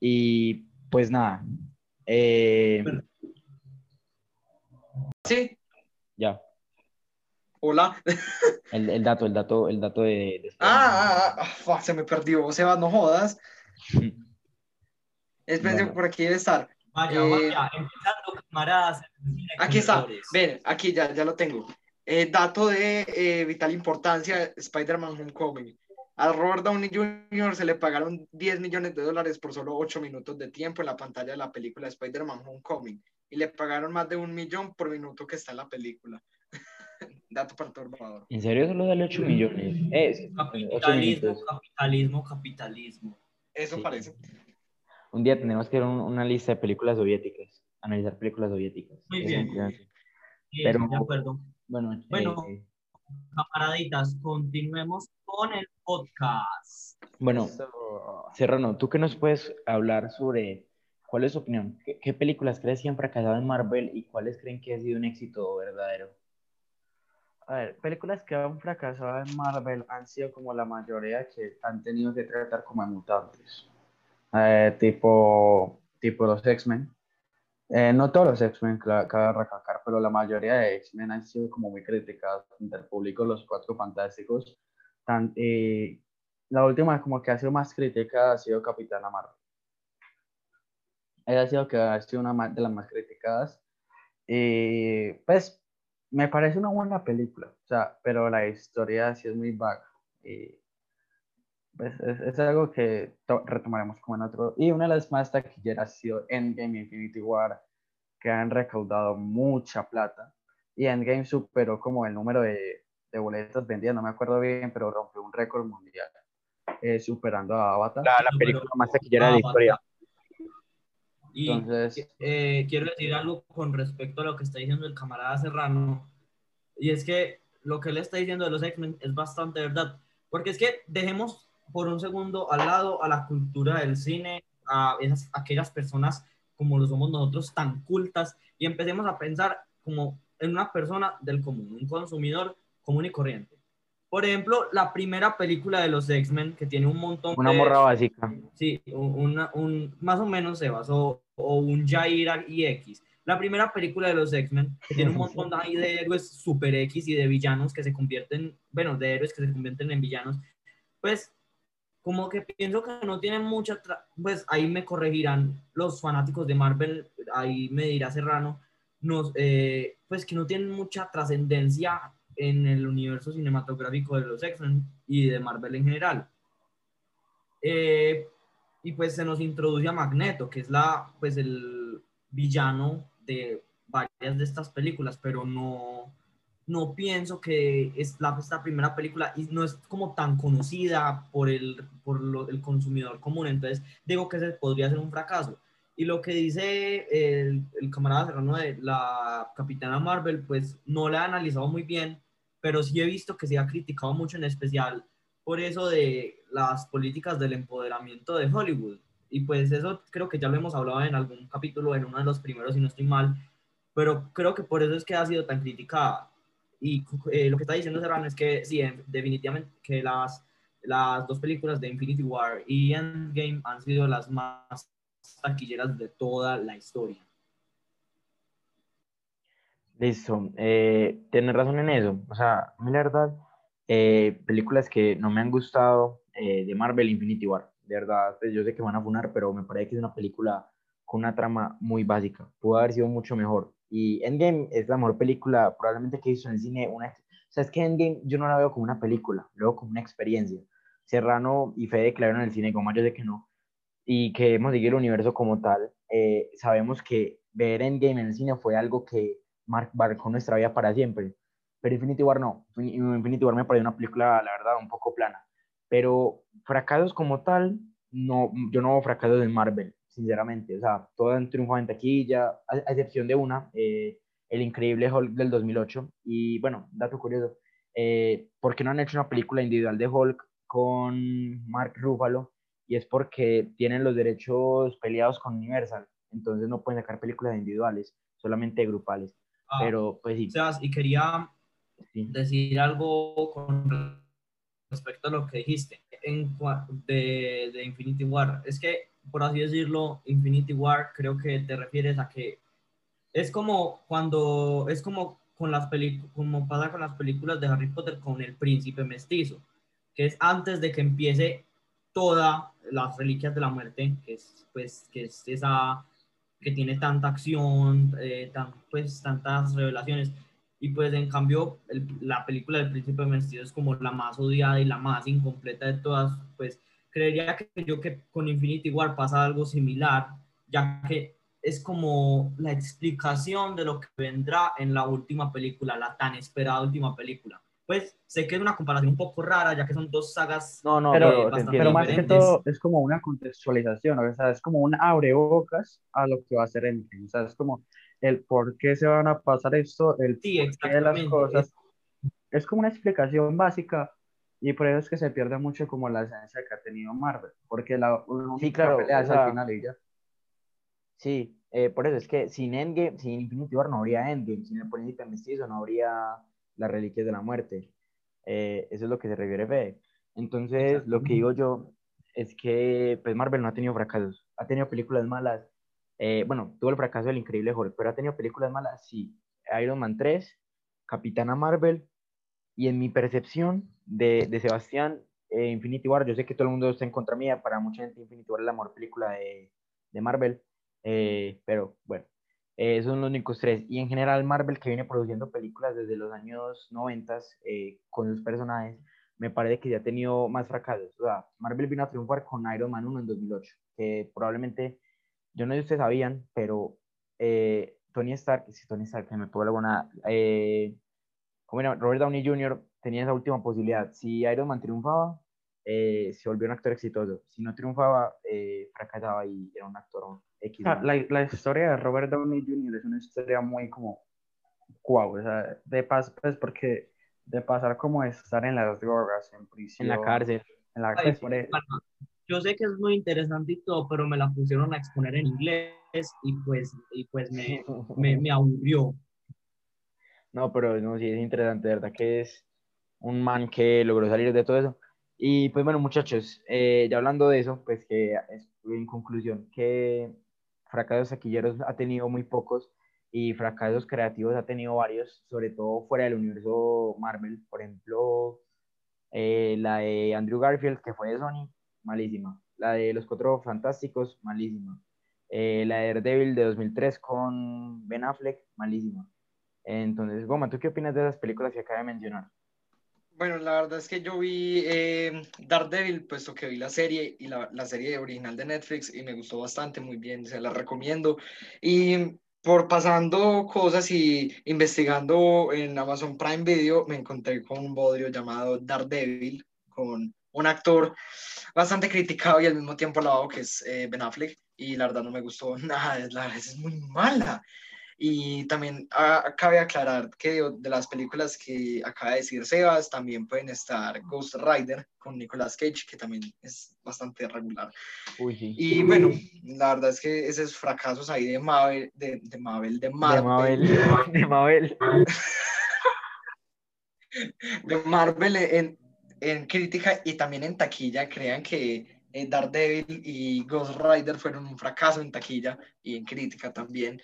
Y pues nada. Eh, sí. Ya. Hola. El, el, dato, el dato, el dato de... ah, ah, ah, se me perdió, Sebas, no jodas. Espérense, por aquí debe estar. Vaya, eh, vaya, empezando camaradas. Aquí está, ven, aquí ya, ya lo tengo. Eh, dato de eh, vital importancia, Spider-Man Homecoming. A Robert Downey Jr. se le pagaron 10 millones de dólares por solo 8 minutos de tiempo en la pantalla de la película Spider-Man Homecoming. Y le pagaron más de un millón por minuto que está en la película. Dato perturbador. ¿En serio solo dale 8 millones? Es, capitalismo, capitalismo, capitalismo. Eso parece. Un día tenemos que ir a una lista de películas soviéticas, analizar películas soviéticas. Muy bien. Pero, Bueno, bueno eh, camaraditas, continuemos con el podcast. Bueno, Serrano, ¿tú qué nos puedes hablar sobre cuál es su opinión? ¿Qué, películas crees que han fracasado en Marvel y cuáles creen que ha sido un éxito verdadero? A ver, películas que han fracasado en Marvel han sido como la mayoría que han tenido que tratar como mutantes. Eh, tipo, tipo los X-Men. Eh, no todos los X-Men, cabe recalcar, pero la mayoría de X-Men han sido como muy criticados entre público, los cuatro fantásticos. Tan, la última como que ha sido más crítica ha sido Capitana Marvel. Ella ha sido que ha sido una de las más criticadas. Y pues me parece una buena película, o sea, pero la historia sí es muy vaga. Y pues es, es algo que retomaremos como en otro. Y una de las más taquilleras ha sido Endgame Infinity War, que han recaudado mucha plata. Y Endgame superó como el número de, de boletas vendidas, no me acuerdo bien, pero rompió un récord mundial, eh, superando a Avatar. La, la película más taquillera de la historia. Y Entonces, eh, quiero decir algo con respecto a lo que está diciendo el camarada Serrano, y es que lo que él está diciendo de los X-Men es bastante verdad, porque es que dejemos por un segundo al lado a la cultura del cine, a esas, aquellas personas como lo somos nosotros tan cultas y empecemos a pensar como en una persona del común, un consumidor común y corriente. Por ejemplo, la primera película de los X-Men que tiene un montón una morra básica. Sí, una, un, más o menos se basó, o un Jair y X. La primera película de los X-Men que tiene un montón de héroes super X y de villanos que se convierten, bueno, de héroes que se convierten en villanos, pues como que pienso que no tienen mucha, pues ahí me corregirán los fanáticos de Marvel, ahí me dirá Serrano, nos, eh, pues que no tienen mucha trascendencia en el universo cinematográfico de los X-Men y de Marvel en general. Eh, y pues se nos introduce a Magneto, que es la, pues el villano de varias de estas películas, pero no, no pienso que es la, esta primera película y no es como tan conocida por el, por el consumidor común, entonces digo que ese podría ser un fracaso. Y lo que dice el, el camarada Serrano de la Capitana Marvel, pues no la he analizado muy bien, pero sí he visto que se ha criticado mucho en especial por eso de las políticas del empoderamiento de Hollywood. Y pues eso creo que ya lo hemos hablado en algún capítulo, en uno de los primeros, si no estoy mal, pero creo que por eso es que ha sido tan criticada y eh, lo que está diciendo Serrano es que sí, definitivamente que las, las dos películas de Infinity War y Endgame han sido las más taquilleras de toda la historia. Listo, eh, tienes razón en eso. O sea, la verdad, eh, películas que no me han gustado eh, de Marvel Infinity War. De verdad, pues yo sé que van a funar, pero me parece que es una película con una trama muy básica. Pudo haber sido mucho mejor. Y Endgame es la mejor película probablemente que hizo en el cine. Una, o sea, es que Endgame yo no la veo como una película, la veo como una experiencia. Serrano y Fede declararon en el cine, como yo sé que no, y que hemos seguido el universo como tal, eh, sabemos que ver Endgame en el cine fue algo que marcó nuestra vida para siempre. Pero Infinity War no. Infinity War me parece una película, la verdad, un poco plana. Pero fracasos como tal, no, yo no veo fracasos en Marvel sinceramente. O sea, todo han triunfado en taquilla, a, excepción de una, eh, el increíble Hulk del 2008. Y bueno, dato curioso, eh, ¿por qué no han hecho una película individual de Hulk con Mark Ruffalo? Y es porque tienen los derechos peleados con Universal, entonces no pueden sacar películas individuales, solamente grupales. Ah, Pero pues sí. y quería decir algo con respecto a lo que dijiste en, de, de Infinity War. Es que por así decirlo, Infinity War, creo que te refieres a que es como cuando, es como con las películas, como pasa con las películas de Harry Potter con el príncipe mestizo, que es antes de que empiece todas las reliquias de la muerte, que es, pues, que es esa, que tiene tanta acción, eh, tan, pues, tantas revelaciones. Y pues en cambio la película del príncipe mestizo es como la más odiada y la más incompleta de todas, pues creería que yo que con Infinity War pasa algo similar, ya que es como la explicación de lo que vendrá en la última película, la tan esperada última película. Pues sé que es una comparación un poco rara, ya que son dos sagas. No, no, pero, pero más que todo es como una contextualización, o sea, es como un abrebocas a lo que va a ser Endgame. O sea, es como el por qué se van a pasar esto, el sí, por qué de las cosas. es como una explicación básica y por eso es que se pierde mucho como la esencia que ha tenido Marvel, porque la, sí, claro, pelea es al final y ya. Sí, eh, por eso es que sin Endgame, sin Infinity War no habría Endgame, sin el Príncipe Mestizo no habría las Reliquias de la Muerte. Eh, eso es lo que se refiere Fede. Entonces, lo que digo yo es que pues Marvel no ha tenido fracasos, ha tenido películas malas. Eh, bueno, tuvo el fracaso del Increíble Hulk, pero ha tenido películas malas, sí. Iron Man 3, Capitana Marvel, y en mi percepción de, de Sebastián, eh, Infinity War, yo sé que todo el mundo está en contra mía, para mucha gente Infinity War es la mejor película de, de Marvel, eh, pero bueno, eh, son los únicos tres. Y en general Marvel que viene produciendo películas desde los años 90 eh, con sus personajes, me parece que ya ha tenido más fracasos. O sea, Marvel vino a triunfar con Iron Man 1 en 2008, que probablemente, yo no sé si ustedes sabían, pero eh, Tony Stark, si Tony Stark, que me puedo alguna, eh. Robert Downey Jr. tenía esa última posibilidad. Si Iron Man triunfaba, eh, se volvió un actor exitoso. Si no triunfaba, eh, fracasaba y era un actor X. Ah, La, la historia de Robert Downey Jr. es una historia muy como guau, o sea, de pas pues porque de pasar como de estar en las drogas, en prisión, en la cárcel. en la Ay, cárcel, sí, por eso. calma. Yo sé que es muy interesante y todo, pero me la pusieron a exponer en inglés y pues, y pues me, me, me aburrió. No, pero no, sí es interesante, de verdad que es un man que logró salir de todo eso. Y pues bueno, muchachos, eh, ya hablando de eso, pues que en conclusión, que fracasos taquilleros ha tenido muy pocos y fracasos creativos ha tenido varios, sobre todo fuera del universo Marvel. Por ejemplo, eh, la de Andrew Garfield, que fue de Sony, malísima. La de Los Cuatro Fantásticos, malísima. Eh, la de Daredevil de 2003 con Ben Affleck, malísima. Entonces, Goma, ¿tú qué opinas de esas películas que acabo de mencionar? Bueno, la verdad es que yo vi eh, Daredevil, puesto que vi la serie y la, la serie original de Netflix y me gustó bastante, muy bien, se la recomiendo. Y por pasando cosas y investigando en Amazon Prime Video, me encontré con un bodrio llamado Daredevil, con un actor bastante criticado y al mismo tiempo alabado, que es eh, Ben Affleck, y la verdad no me gustó nada, la verdad es muy mala. Y también ah, cabe aclarar que de, de las películas que acaba de decir Sebas, también pueden estar Ghost Rider con Nicolas Cage, que también es bastante regular. Uy, sí. Y bueno, la verdad es que esos fracasos ahí de Mabel, de, de Mabel, de Marvel, De Mabel. De Mabel. de Marvel en, en crítica y también en taquilla, crean que eh, Daredevil y Ghost Rider fueron un fracaso en taquilla y en crítica también,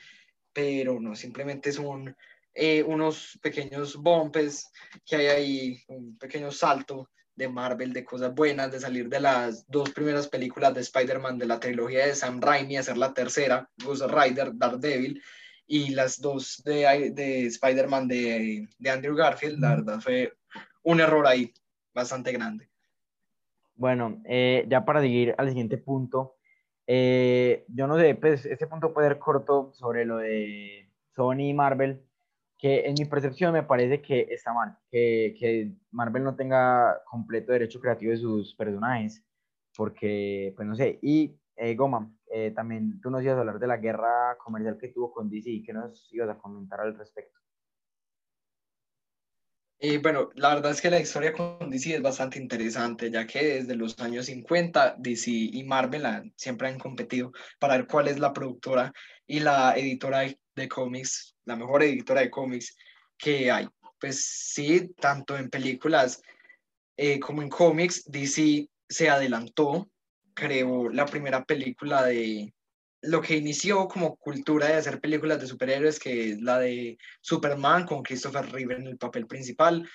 pero no, simplemente son eh, unos pequeños bumpes que hay ahí, un pequeño salto de Marvel, de cosas buenas, de salir de las dos primeras películas de Spider-Man de la trilogía de Sam Raimi, hacer la tercera, Ghost Rider, Daredevil, y las dos de, de Spider-Man de, de Andrew Garfield, la verdad fue un error ahí bastante grande. Bueno, eh, ya para seguir al siguiente punto, eh, yo no sé, pues este punto puede ser corto sobre lo de Sony y Marvel, que en mi percepción me parece que está mal, que, que Marvel no tenga completo derecho creativo de sus personajes, porque, pues no sé, y eh, Goma, eh, también tú nos ibas a hablar de la guerra comercial que tuvo con DC, ¿qué nos ibas a comentar al respecto? Y bueno, la verdad es que la historia con DC es bastante interesante, ya que desde los años 50 DC y Marvel han- siempre han competido para ver cuál es la productora y la editora de, de cómics, la mejor editora de cómics que hay. Pues sí, tanto en películas eh, como en cómics, DC se adelantó, creó la primera película de lo que inició como cultura de hacer películas de superhéroes, que es la de Superman con Christopher Reeve en el papel principal.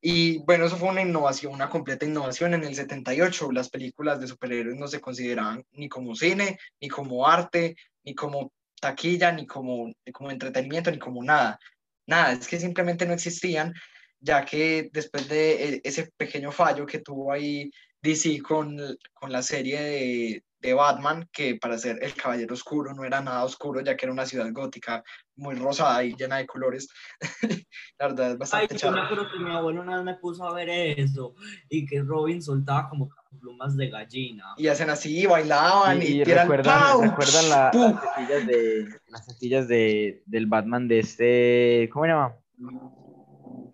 Y bueno, eso fue una innovación, una completa innovación. En el 78 las películas de superhéroes no se consideraban ni como cine, ni como arte, ni como taquilla, ni como, como entretenimiento, ni como nada. Nada, es que simplemente no existían, ya que después de eh, ese pequeño fallo que tuvo ahí DC con, con la serie de, de Batman, que para ser el Caballero Oscuro no era nada oscuro, ya que era una ciudad gótica muy rosada y llena de colores. la verdad es Ay, bastante yo me acuerdo que mi abuelo una vez me puso a ver eso y que Robin soltaba como plumas de gallina. Y hacen así, y bailaban y, Y, y tiran recuerdan, ¡pau! recuerdan la- ¡pum! las sencillas de las sencillas de del Batman de este, ¿cómo se llama?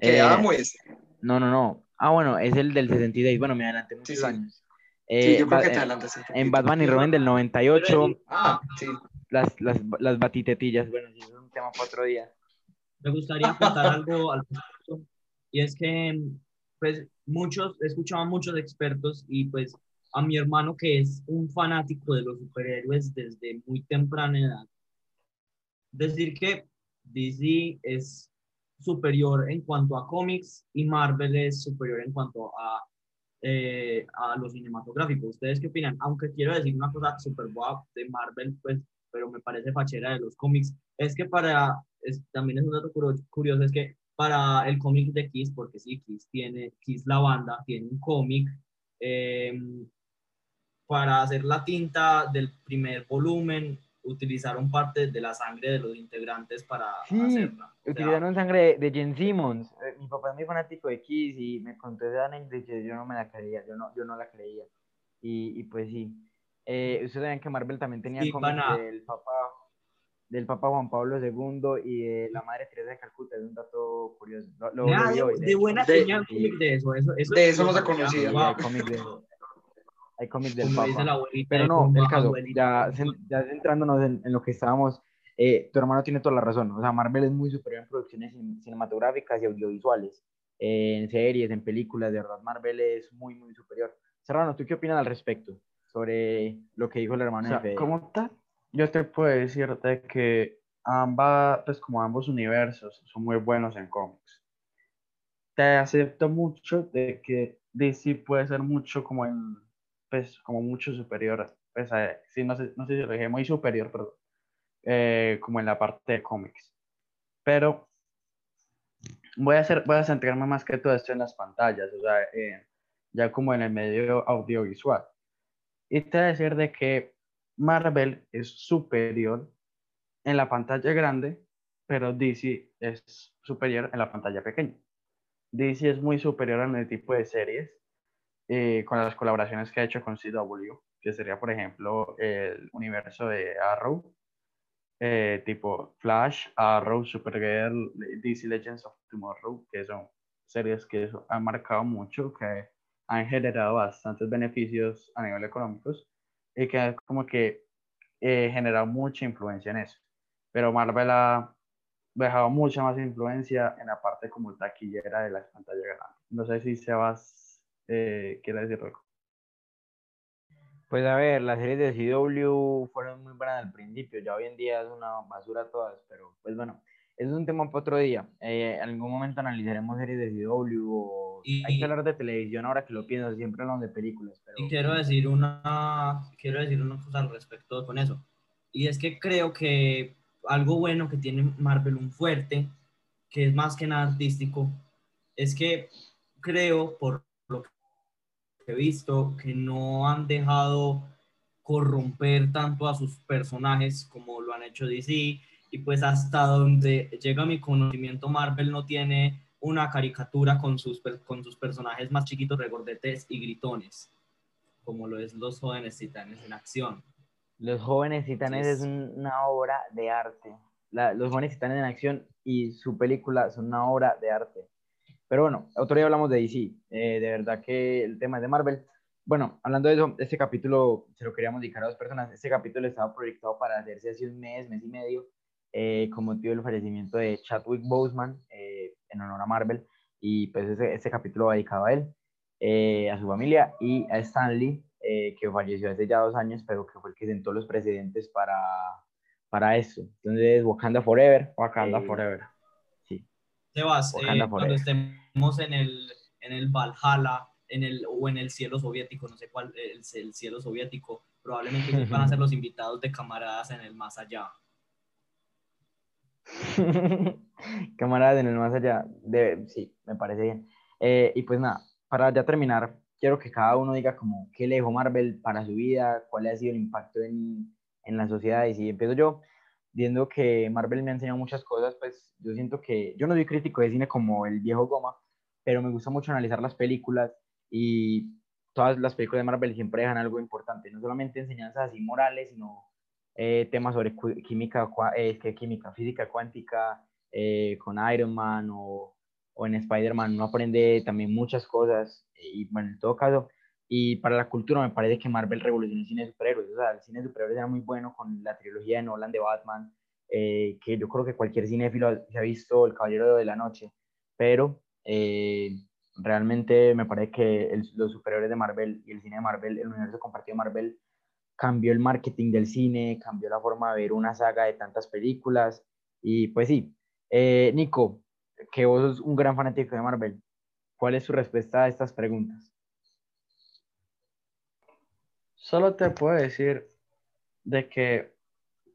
Que Eh, amo ese. No, no, no. Ah, bueno, es el del 66. Bueno, me adelanté muchos sí. años. Sí, Eh, yo creo Ba- que te adelantas. en. Batman y Robin del 98, Ah, sí. las, las, las batitetillas. Bueno, sí, eso es un tema para otro día. Me gustaría contar algo al respecto, y es que, pues, muchos, he escuchado a muchos expertos y, pues, a mi hermano que es un fanático de los superhéroes desde muy temprana edad, decir que DC es superior en cuanto a cómics y Marvel es superior en cuanto a, eh, a lo cinematográfico. ¿Ustedes qué opinan? Aunque quiero decir una cosa súper guapa de Marvel, pues, pero me parece fachera de los cómics, es que para, es- también es un dato curioso, es que para el cómic de Kiss, porque sí, Kiss tiene, Kiss la banda, tiene un cómic, eh, para hacer la tinta del primer volumen, utilizaron parte de la sangre de los integrantes para Sí, hacerla. O sea, Utilizaron sangre de Jen Simmons. Eh, Mi papá es muy fanático de Kiss y me contó esa anécdota y yo no me la creía, yo no, yo no la creía. Y, y pues sí. Eh, Ustedes saben que Marvel también tenía Sí, cómics pana. del Papa, del Papa Juan Pablo II y de la Madre Teresa de Calcuta. Es un dato curioso. Lo, lo- nada, lo de, hoy, de hecho. buena De- señal cómic de eso. eso, eso de eso no se conocía. Wow. Hay cómics del Como Papa. abuelita. Pero no, el caso, ya, ya centrándonos en, en lo que estábamos, eh, tu hermano tiene toda la razón. O sea, Marvel es muy superior en producciones cin- cinematográficas y audiovisuales, eh, en series, en películas, de verdad, Marvel es muy, muy superior. Serrano, ¿tú qué opinas al respecto sobre lo que dijo el O hermano sea, de Fede? como tal, yo te puedo decir de que ambas, pues como ambos universos son muy buenos en cómics. Te acepto mucho de que DC puede ser mucho como en, pues como mucho superior, pues a- sí, no sé, no sé si lo dije, muy superior, perdón, eh, como en la parte de cómics. Pero voy a hacer, voy a centrarme más que todo esto en las pantallas, o sea, eh, ya como en el medio audiovisual. Y te voy a decir de que Marvel es superior en la pantalla grande, pero DC es superior en la pantalla pequeña. DC es muy superior en el tipo de series, eh, con las colaboraciones que ha hecho con CW, que sería, por ejemplo, el universo de Arrow, eh, tipo Flash, Arrow, Supergirl, DC Legends of Tomorrow, que son series que han marcado mucho, que han generado bastantes beneficios a nivel económicos y que han como que eh, generado mucha influencia en eso. Pero Marvel ha dejado mucha más influencia en la parte como taquillera de las pantallas grandes. No sé si Sebas eh, quiere decir algo. Pues a ver, las series de CW fueron muy buenas al principio, ya hoy en día es una basura todas, pero pues bueno, es un tema para otro día. Eh, en algún momento analizaremos series de CW o Y- hay que hablar de televisión ahora que lo pienso, siempre hablamos de películas, pero Y quiero decir una, quiero decir una cosa al respecto con eso. Y es que creo que algo bueno que tiene Marvel, un fuerte, que es más que nada artístico, es que creo, por he visto, que no han dejado corromper tanto a sus personajes como lo han hecho DC. Y pues hasta donde llega mi conocimiento, Marvel no tiene una caricatura con sus, con sus personajes más chiquitos, regordetes y gritones como lo es Los Jóvenes Titanes en Acción. Los Jóvenes Titanes es una obra de arte. La- los Jóvenes Titanes en Acción y su película son una obra de arte. Pero bueno, otro día hablamos de DC. Eh, de verdad que el tema es de Marvel. Bueno, hablando de eso, este capítulo se lo queríamos dedicar a dos personas. Este capítulo estaba proyectado para hacerse hace un mes, mes y medio, eh, con motivo del fallecimiento de Chadwick Boseman, eh, en honor a Marvel. Y pues ese, este capítulo va dedicado a él, eh, a su familia y a Stan Lee, eh, que falleció hace ya dos años, pero que fue el que sentó los precedentes para, para eso. Entonces, Wakanda Forever. Wakanda eh, Forever. Sebas, eh, cuando estemos en el, en el Valhalla en el, o en el cielo soviético, no sé cuál, el, el cielo soviético, probablemente van a ser los invitados de camaradas en el más allá. Camaradas en el más allá. De, sí, me parece bien. Eh, y pues nada, para ya terminar, quiero que cada uno diga como qué le dejó Marvel para su vida, cuál ha sido el impacto en, en la sociedad. Y si empiezo yo, viendo que Marvel me ha enseñado muchas cosas, pues yo siento que yo no soy crítico de cine como el viejo Goma, pero me gusta mucho analizar las películas y todas las películas de Marvel siempre dejan algo importante, no solamente enseñanzas así morales, sino eh, temas sobre química, eh, química, física cuántica, eh, con Iron Man o o en Spider-Man uno aprende también muchas cosas y bueno, en todo caso, y para la cultura me parece que Marvel revolucionó el cine de superhéroes, o sea, el cine de superhéroes era muy bueno con la trilogía de Nolan de Batman, eh, que yo creo que cualquier cinéfilo ha visto El Caballero de la Noche, pero eh, realmente me parece que los superhéroes de Marvel y el cine de Marvel, el universo compartido de Marvel, cambió el marketing del cine, cambió la forma de ver una saga de tantas películas, y pues sí, eh, Nico, que vos sos un gran fanático de Marvel, ¿cuál es su respuesta a estas preguntas? Solo te puedo decir de que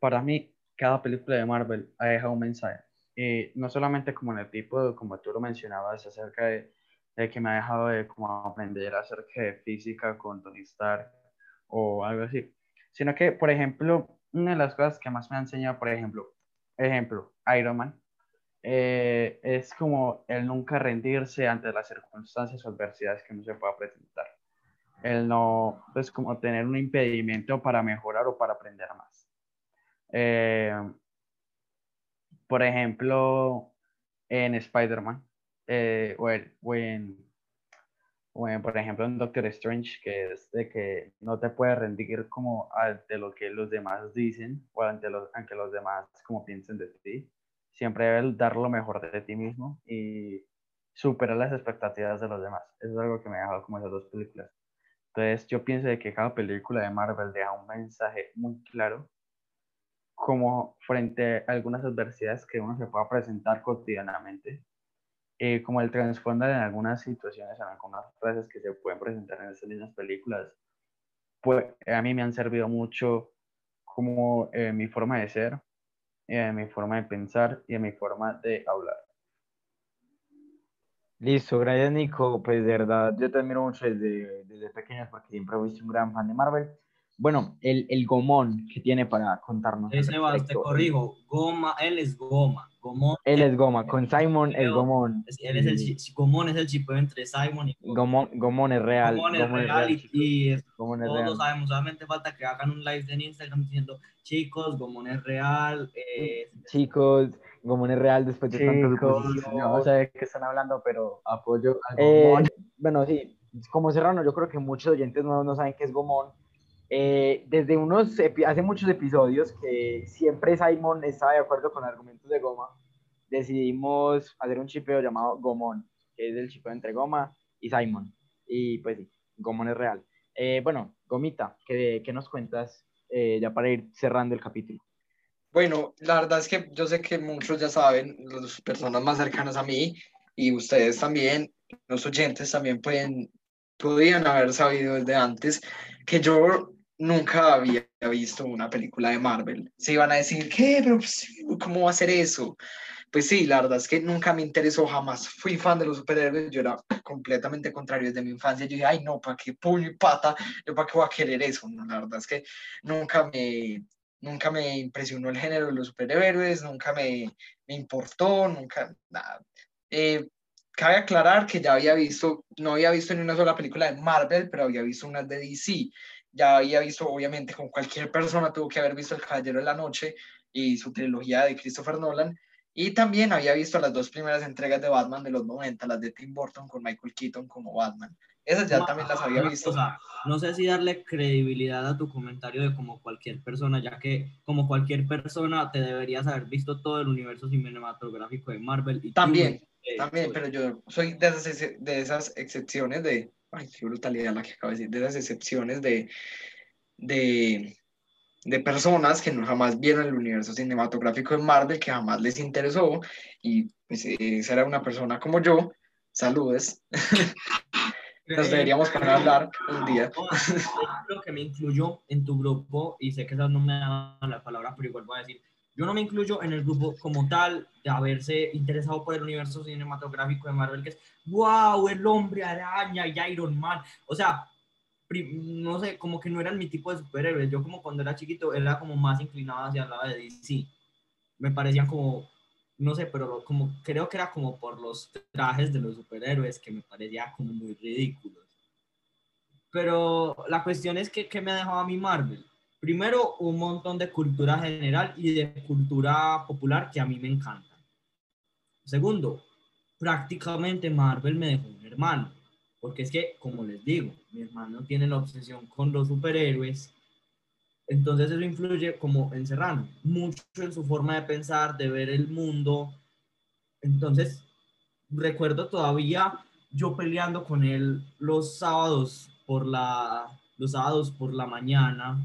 para mí cada película de Marvel ha dejado un mensaje. Y no solamente como en el tipo, como tú lo mencionabas, acerca de, de que me ha dejado de como aprender acerca de física con Tony Stark o algo así, sino que, por ejemplo, una de las cosas que más me ha enseñado, por ejemplo, ejemplo, Iron Man, eh, es como el nunca rendirse ante las circunstancias o adversidades que no se pueda presentar. El no, pues como tener un impedimento para mejorar o para aprender más. Eh, por ejemplo, en Spider-Man, eh, o, en, por ejemplo, en Doctor Strange, que es de que no te puedes rendir como ante lo que los demás dicen o ante, los, ante los demás como piensen de ti. Siempre debes dar lo mejor de ti mismo y superar las expectativas de los demás. Eso es algo que me ha dejado como esas dos películas. Entonces, yo pienso de que cada película de Marvel deja un mensaje muy claro como frente a algunas adversidades que uno se pueda presentar cotidianamente, eh, como el trasfondo en algunas situaciones, en algunas frases que se pueden presentar en esas mismas películas, pues a mí me han servido mucho como eh, mi forma de ser, eh, mi forma de pensar y mi forma de hablar. Listo, gracias Nico. Pues de verdad, yo te admiro mucho desde, desde pequeño porque siempre fuiste un gran fan de Marvel. Bueno, el, el gomón que tiene para contarnos. Ese va, te corrijo, goma, él es goma. Gomón, él es goma, con Simon es gomón. Él es el, gomón es el chipeo entre Simon y Gomón. Gomón es real. Gomón es real, y, gomón es todos lo sabemos, solamente falta que hagan un live en Instagram diciendo, chicos, Gomón es real. Eh, chicos, Gomón es real después de tanto No sé de qué están hablando, pero apoyo a eh, Gomón. bueno, sí, como Serrano, yo creo que muchos oyentes nuevos no saben qué es Gomón eh, desde unos, hace muchos episodios que siempre Simon estaba de acuerdo con argumentos de goma, decidimos hacer un chipeo llamado Gomón, que es el chipeo entre goma y Simon. Y pues sí, Gomón es real. Eh, bueno, Gomita, ¿qué, ¿qué, nos cuentas ya para ir cerrando el capítulo? Bueno, la verdad es que yo sé que muchos ya saben, las personas más cercanas a mí y ustedes también, los oyentes también pueden, podrían haber sabido desde antes que yo nunca había visto una película de Marvel. Se iban a decir, ¿qué? Pero, pues, ¿cómo va a ser eso? Pues sí, la verdad es que nunca me interesó, jamás fui fan de los superhéroes, yo era completamente contrario desde mi infancia. Yo dije, ay, no, ¿para qué puño y pata? ¿Yo para qué voy a querer eso? La verdad es que nunca me, nunca me impresionó el género de los superhéroes, nunca me, me importó, nunca, nada. Eh, cabe aclarar que ya había visto, no había visto ni una sola película de Marvel, pero había visto unas de DC ya había visto, obviamente, con cualquier persona tuvo que haber visto El Caballero de la Noche y su trilogía de Christopher Nolan. Y también había visto las dos primeras entregas de Batman de los 90, las de Tim Burton con Michael Keaton como Batman. Esas ya también las había visto. no sé si darle credibilidad a tu comentario de como cualquier persona, ya que como cualquier persona te deberías haber visto todo el universo cinematográfico de Marvel. Y también, también, pero yo soy de esas, de esas excepciones de, ay, qué brutalidad la que acabo de decir, de esas excepciones de, de, de personas que no jamás vieron el universo cinematográfico de Marvel, que jamás les interesó, y pues esa era una persona como yo, saludes. Nos deberíamos poner a hablar un día. Lo que me incluyó en tu grupo, y sé que esas no me dan la palabra, pero igual voy a decir, yo no me incluyo en el grupo como tal de haberse interesado por el universo cinematográfico de Marvel, que es, wow, el hombre araña y Iron Man. O sea, no sé, como que no eran mi tipo de superhéroes. Yo como cuando era chiquito era como más inclinado hacia el lado de DC. Me parecían como, no sé, pero como creo que era como por los trajes de los superhéroes que me parecía como muy ridículos. Pero la cuestión es que, ¿qué me ha dejado a mí Marvel? primero, un montón de cultura general y de cultura popular que a mí me encanta. Segundo, prácticamente Marvel me dejó un hermano. Porque es que, como les digo, mi hermano tiene la obsesión con los superhéroes. Entonces eso influye como en Serrano, mucho en su forma de pensar, de ver el mundo. Entonces, recuerdo todavía yo peleando con él los sábados por la, los sábados por la mañana,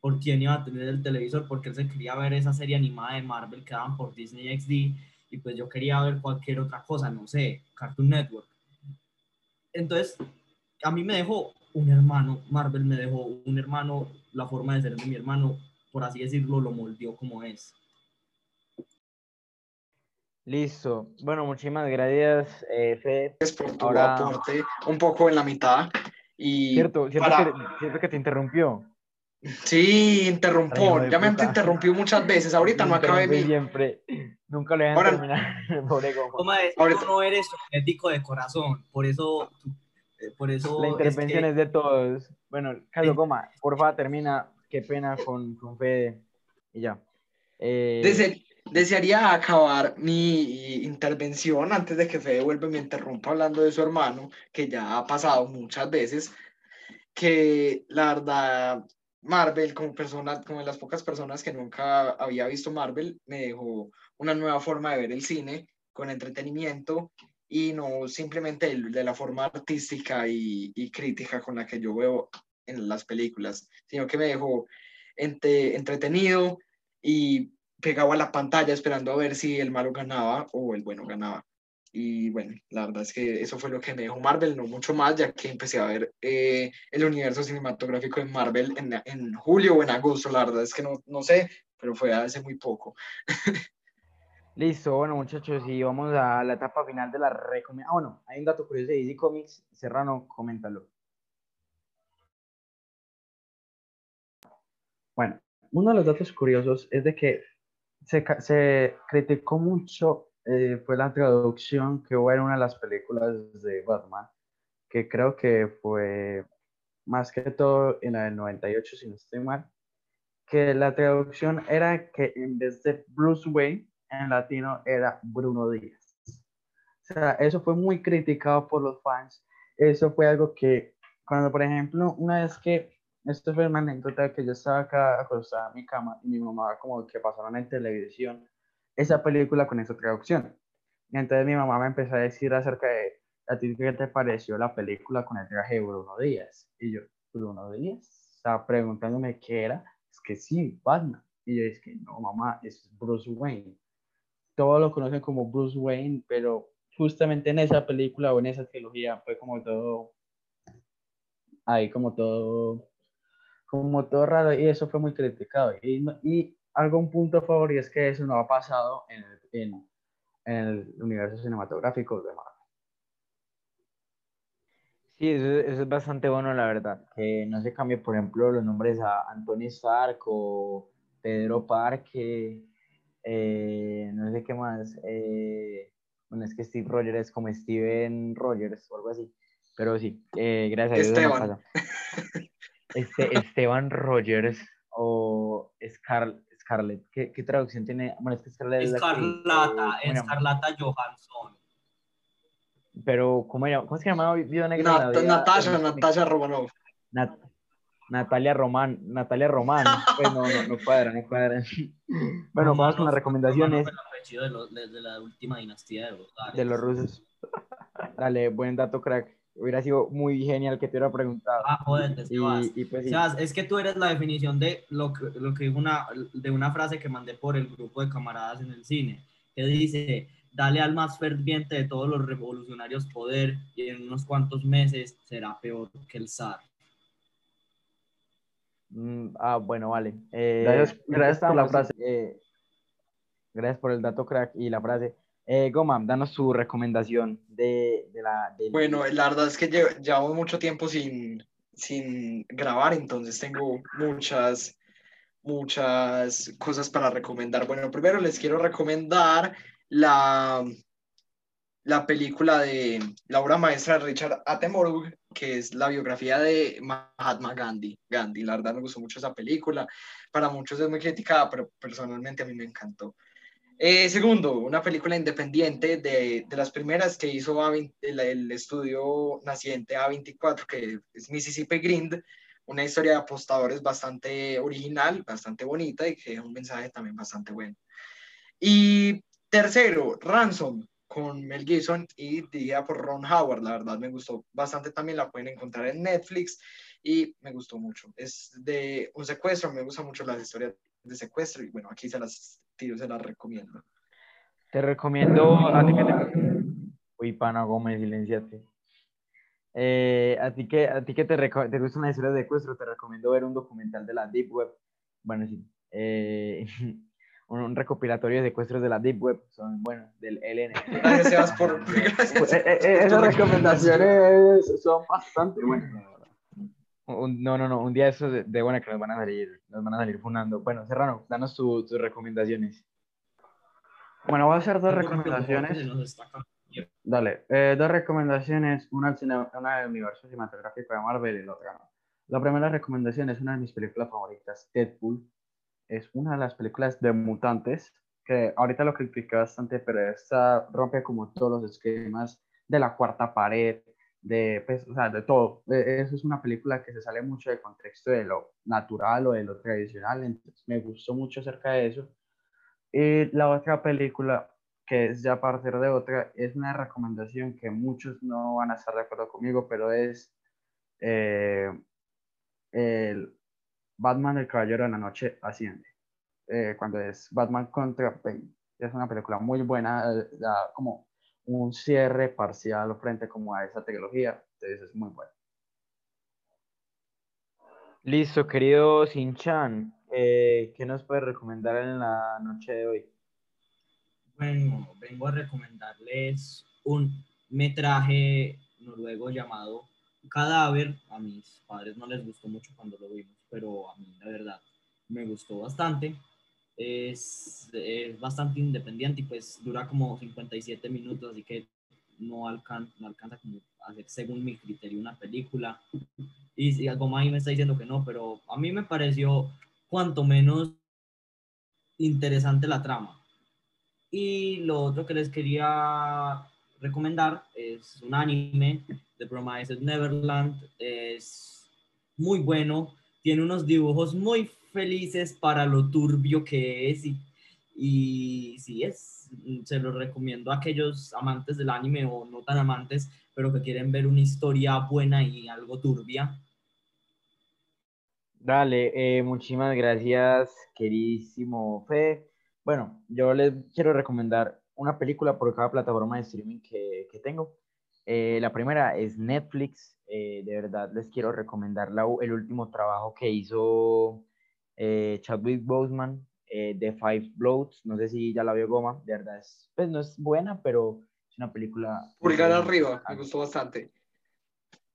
por quién iba a tener el televisor, porque él se quería ver esa serie animada de Marvel que daban por Disney XD, y pues yo quería ver cualquier otra cosa, no sé, Cartoon Network. Entonces, a mí me dejó un hermano, Marvel me dejó un hermano, la forma de ser de mi hermano, por así decirlo, lo moldeó como es. Listo. Bueno, muchísimas gracias, eh, Fede. Por tu Ahora... aporte, un poco en la mitad. Y cierto, cierto, que, cierto que te interrumpió. Sí, interrumpió. Ya me interrumpió muchas veces. Ahorita no acabé mi. Siempre. Nunca le voy a terminar. Ahorita... no eres ético de corazón. Por eso. Eh, por eso La intervención es, de todos. Bueno, Carlos Goma, por favor, termina. Qué pena con, con Fede. Y ya. Eh... desearía acabar mi intervención antes de que Fede vuelva y me interrumpa hablando de su hermano, que ya ha pasado muchas veces. Que la verdad Marvel, como persona, como de las pocas personas que nunca había visto Marvel, me dejó una nueva forma de ver el cine con entretenimiento y no simplemente de la forma artística y, y, crítica con la que yo veo en las películas, sino que me dejó entretenido y pegado a la pantalla esperando a ver si el malo ganaba o el bueno ganaba. Y bueno, la verdad es que eso fue lo que me dejó Marvel, no mucho más, ya que empecé a ver eh, el universo cinematográfico de Marvel en, en, julio o en agosto, la verdad es que no, no sé, pero fue hace muy poco. Listo, bueno muchachos, y vamos a la etapa final de la recomendación. Ah, bueno, hay un dato curioso de DC Comics, Serrano, coméntalo. Bueno, uno de los datos curiosos es de que se, se criticó mucho eh, fue la traducción que hubo en una de las películas de Batman, que creo que fue más que todo en la del 98, si no estoy mal, que la traducción era que en vez de Bruce Wayne, en latino era Bruno Díaz. O sea, eso fue muy criticado por los fans. Eso fue algo que, cuando por ejemplo, una vez que, esto fue una anécdota que yo estaba acá acostada en mi cama y mi mamá como que pasaron en televisión esa película con esa traducción. Y entonces mi mamá me empezó a decir acerca de, ¿a ti qué te pareció la película con el traje de Bruno Díaz? Y yo, ¿Bruno Díaz? Estaba preguntándome qué era. Es que sí, Batman. Y yo, es que no, mamá, es Bruce Wayne. Todos lo conocen como Bruce Wayne, pero justamente en esa película o en esa trilogía fue como todo, ahí como todo, como todo raro y eso fue muy criticado. Y, y algún punto a es que eso no ha pasado en el, en, el universo cinematográfico de Marvel. Sí, eso, es bastante bueno, la verdad. Que no se cambie, por ejemplo, los nombres a Anthony Stark o Pedro Parque, eh, no sé qué más. Eh, bueno, es que Steve Rogers es como Steven Rogers o algo así. Pero sí, eh, gracias a Dios. Esteban. Este, Esteban Rogers o Scar Scarlett. ¿Qué, ¿Qué, traducción tiene? Bueno, es que Scarlett es Escarlata, es Escarlata Johansson. Pero, ¿cómo, era? ¿cómo se llama Viuda Negra? Nat Natasha, Natasha Romanoff. Nat Natalia Román, Natalia Román, pues no, no, no cuadra, no cuadra. Bueno, vamos con las recomendaciones. De, los, de, la última dinastía de los, de los rusos. Dale, buen dato, crack hubiera sido muy genial que te hubiera preguntado. Ah, joder, y, pues, es que tú eres la definición de lo que, lo que dijo una, de una frase que mandé por el grupo de camaradas en el cine, que dice, dale al más ferviente de todos los revolucionarios poder y en unos cuantos meses será peor que el zar. Mm, ah, bueno, vale. Eh, gracias, gracias por la frase. Eh, gracias por el dato, crack, y la frase. Eh, Goma, danos su recomendación de, de la... Bueno, la verdad es que llevo, mucho tiempo sin, sin grabar, entonces tengo muchas, muchas cosas para recomendar. Bueno, primero les quiero recomendar la, la película de la obra maestra Richard Attenborough, que es la biografía de Mahatma Gandhi. Gandhi, la verdad me gustó mucho esa película. Para muchos es muy criticada, pero personalmente a mí me encantó. Eh, segundo, una película independiente de, de las primeras que hizo A20 el, el, estudio naciente A24, que es Mississippi Grind, una historia de apostadores bastante original, bastante bonita y que es un mensaje también bastante bueno. Y tercero, Ransom, con Mel Gibson y dirigida por Ron Howard. La verdad me gustó bastante también, la pueden encontrar en Netflix y me gustó mucho. Es de un secuestro, me gustan mucho las historias de secuestro y bueno, aquí se las tiro, se las recomiendo. Te recomiendo, a ti que te... Uy, pana Gómez, silenciate. Eh, a ti que, a ti que te, te gustan las historias de secuestro, te recomiendo ver un documental de la Deep Web. Bueno, sí. Eh, un, un, recopilatorio de secuestros de la Deep Web, son, bueno, del LN. Gracias por... Gracias. Eh, eh, esas recomendaciones son bastante buenas. Un, no, no, no, un día eso de, de buena que nos van a salir, nos van a salir funando. Bueno, Serrano, danos tu, tus recomendaciones. Bueno, voy a hacer dos recomendaciones. Dale, eh, dos recomendaciones, una, una del universo cinematográfico de Marvel y la otra no. La primera recomendación es una de mis películas favoritas, Deadpool. Es una de las películas de mutantes, que ahorita lo critiqué bastante, pero esta rompe como todos los esquemas de la cuarta pared, de, pues, o sea, de todo. Eso es una película que se sale mucho del contexto de lo natural o de lo tradicional, entonces me gustó mucho acerca de eso. Y la otra película, que es ya a partir de otra, es una recomendación que muchos no van a estar de acuerdo conmigo, pero es eh, el Batman, el Caballero de la Noche Asciende, eh, cuando es Batman contra Bane. Es una película muy buena, eh, da como un cierre parcial frente como a esa tecnología, entonces es muy bueno. Listo, querido Sinchan, eh, ¿qué nos puede recomendar en la noche de hoy? Bueno, vengo a recomendarles un metraje noruego llamado Cadáver. A mis padres no les gustó mucho cuando lo vimos, pero a mí la verdad me gustó bastante. Es, es bastante independiente y pues dura como 57 minutos, así que no, alcan, no alcanza como a hacer según mi criterio una película. Y si algo más me está diciendo que no, pero a mí me pareció cuanto menos interesante la trama. Y lo otro que les quería recomendar es un anime, The Promised Neverland. Es muy bueno, tiene unos dibujos muy felices para lo turbio que es y, y sí es, se lo recomiendo a aquellos amantes del anime o no tan amantes, pero que quieren ver una historia buena y algo turbia. Dale, eh, muchísimas gracias, queridísimo Fe. Bueno, yo les quiero recomendar una película por cada plataforma de streaming que, que tengo. Eh, la primera es Netflix. Eh, de verdad les quiero recomendar la, el último trabajo que hizo eh, Chadwick Boseman, The Five Bloods. No sé si ya la vio Goma. De verdad, es, pues no es buena, pero es una película. Pulgar arriba, me gustó bastante.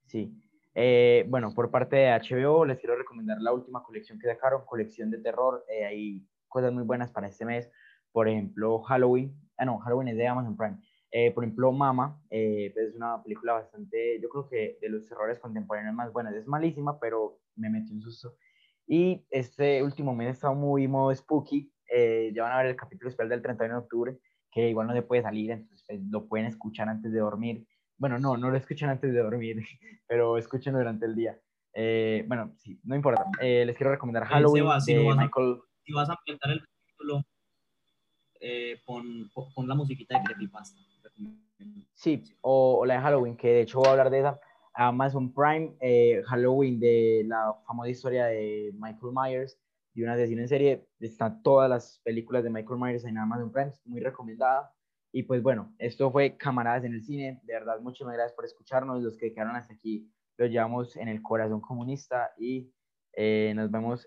Sí. Eh, bueno, por parte de HBO les quiero recomendar la última colección que sacaron, colección de terror. Eh, hay cosas muy buenas para este mes. Por ejemplo, Halloween. Ah, no, Halloween es de Amazon Prime. Eh, por ejemplo, Mama pues es una película bastante, yo creo que de los terrores contemporáneos más buenas. Es malísima, pero me metió un susto. Y este último mes ha estado muy modo spooky. ya van a ver el capítulo especial del 31 de octubre, que igual no se puede salir, entonces pues, lo pueden escuchar antes de dormir. Bueno, no, no lo escuchen antes de dormir, pero escúchenlo durante el día. Eh, bueno, sí, no importa. Eh, les quiero recomendar Halloween Seba, si de vas a- Michael. Si vas a ambientar el capítulo, eh, pon, pon la musiquita de Creepypasta. Sí, o, o la de Halloween, que de hecho voy a hablar de esa. Amazon Prime, eh, Halloween de la famosa historia de Michael Myers y un asesino en serie. Están todas las películas de Michael Myers en Amazon Prime, muy recomendada. Y pues bueno, esto fue Camaradas en el Cine. De verdad, muchísimas gracias por escucharnos. Los que quedaron hasta aquí los llevamos en el corazón comunista y eh, nos vemos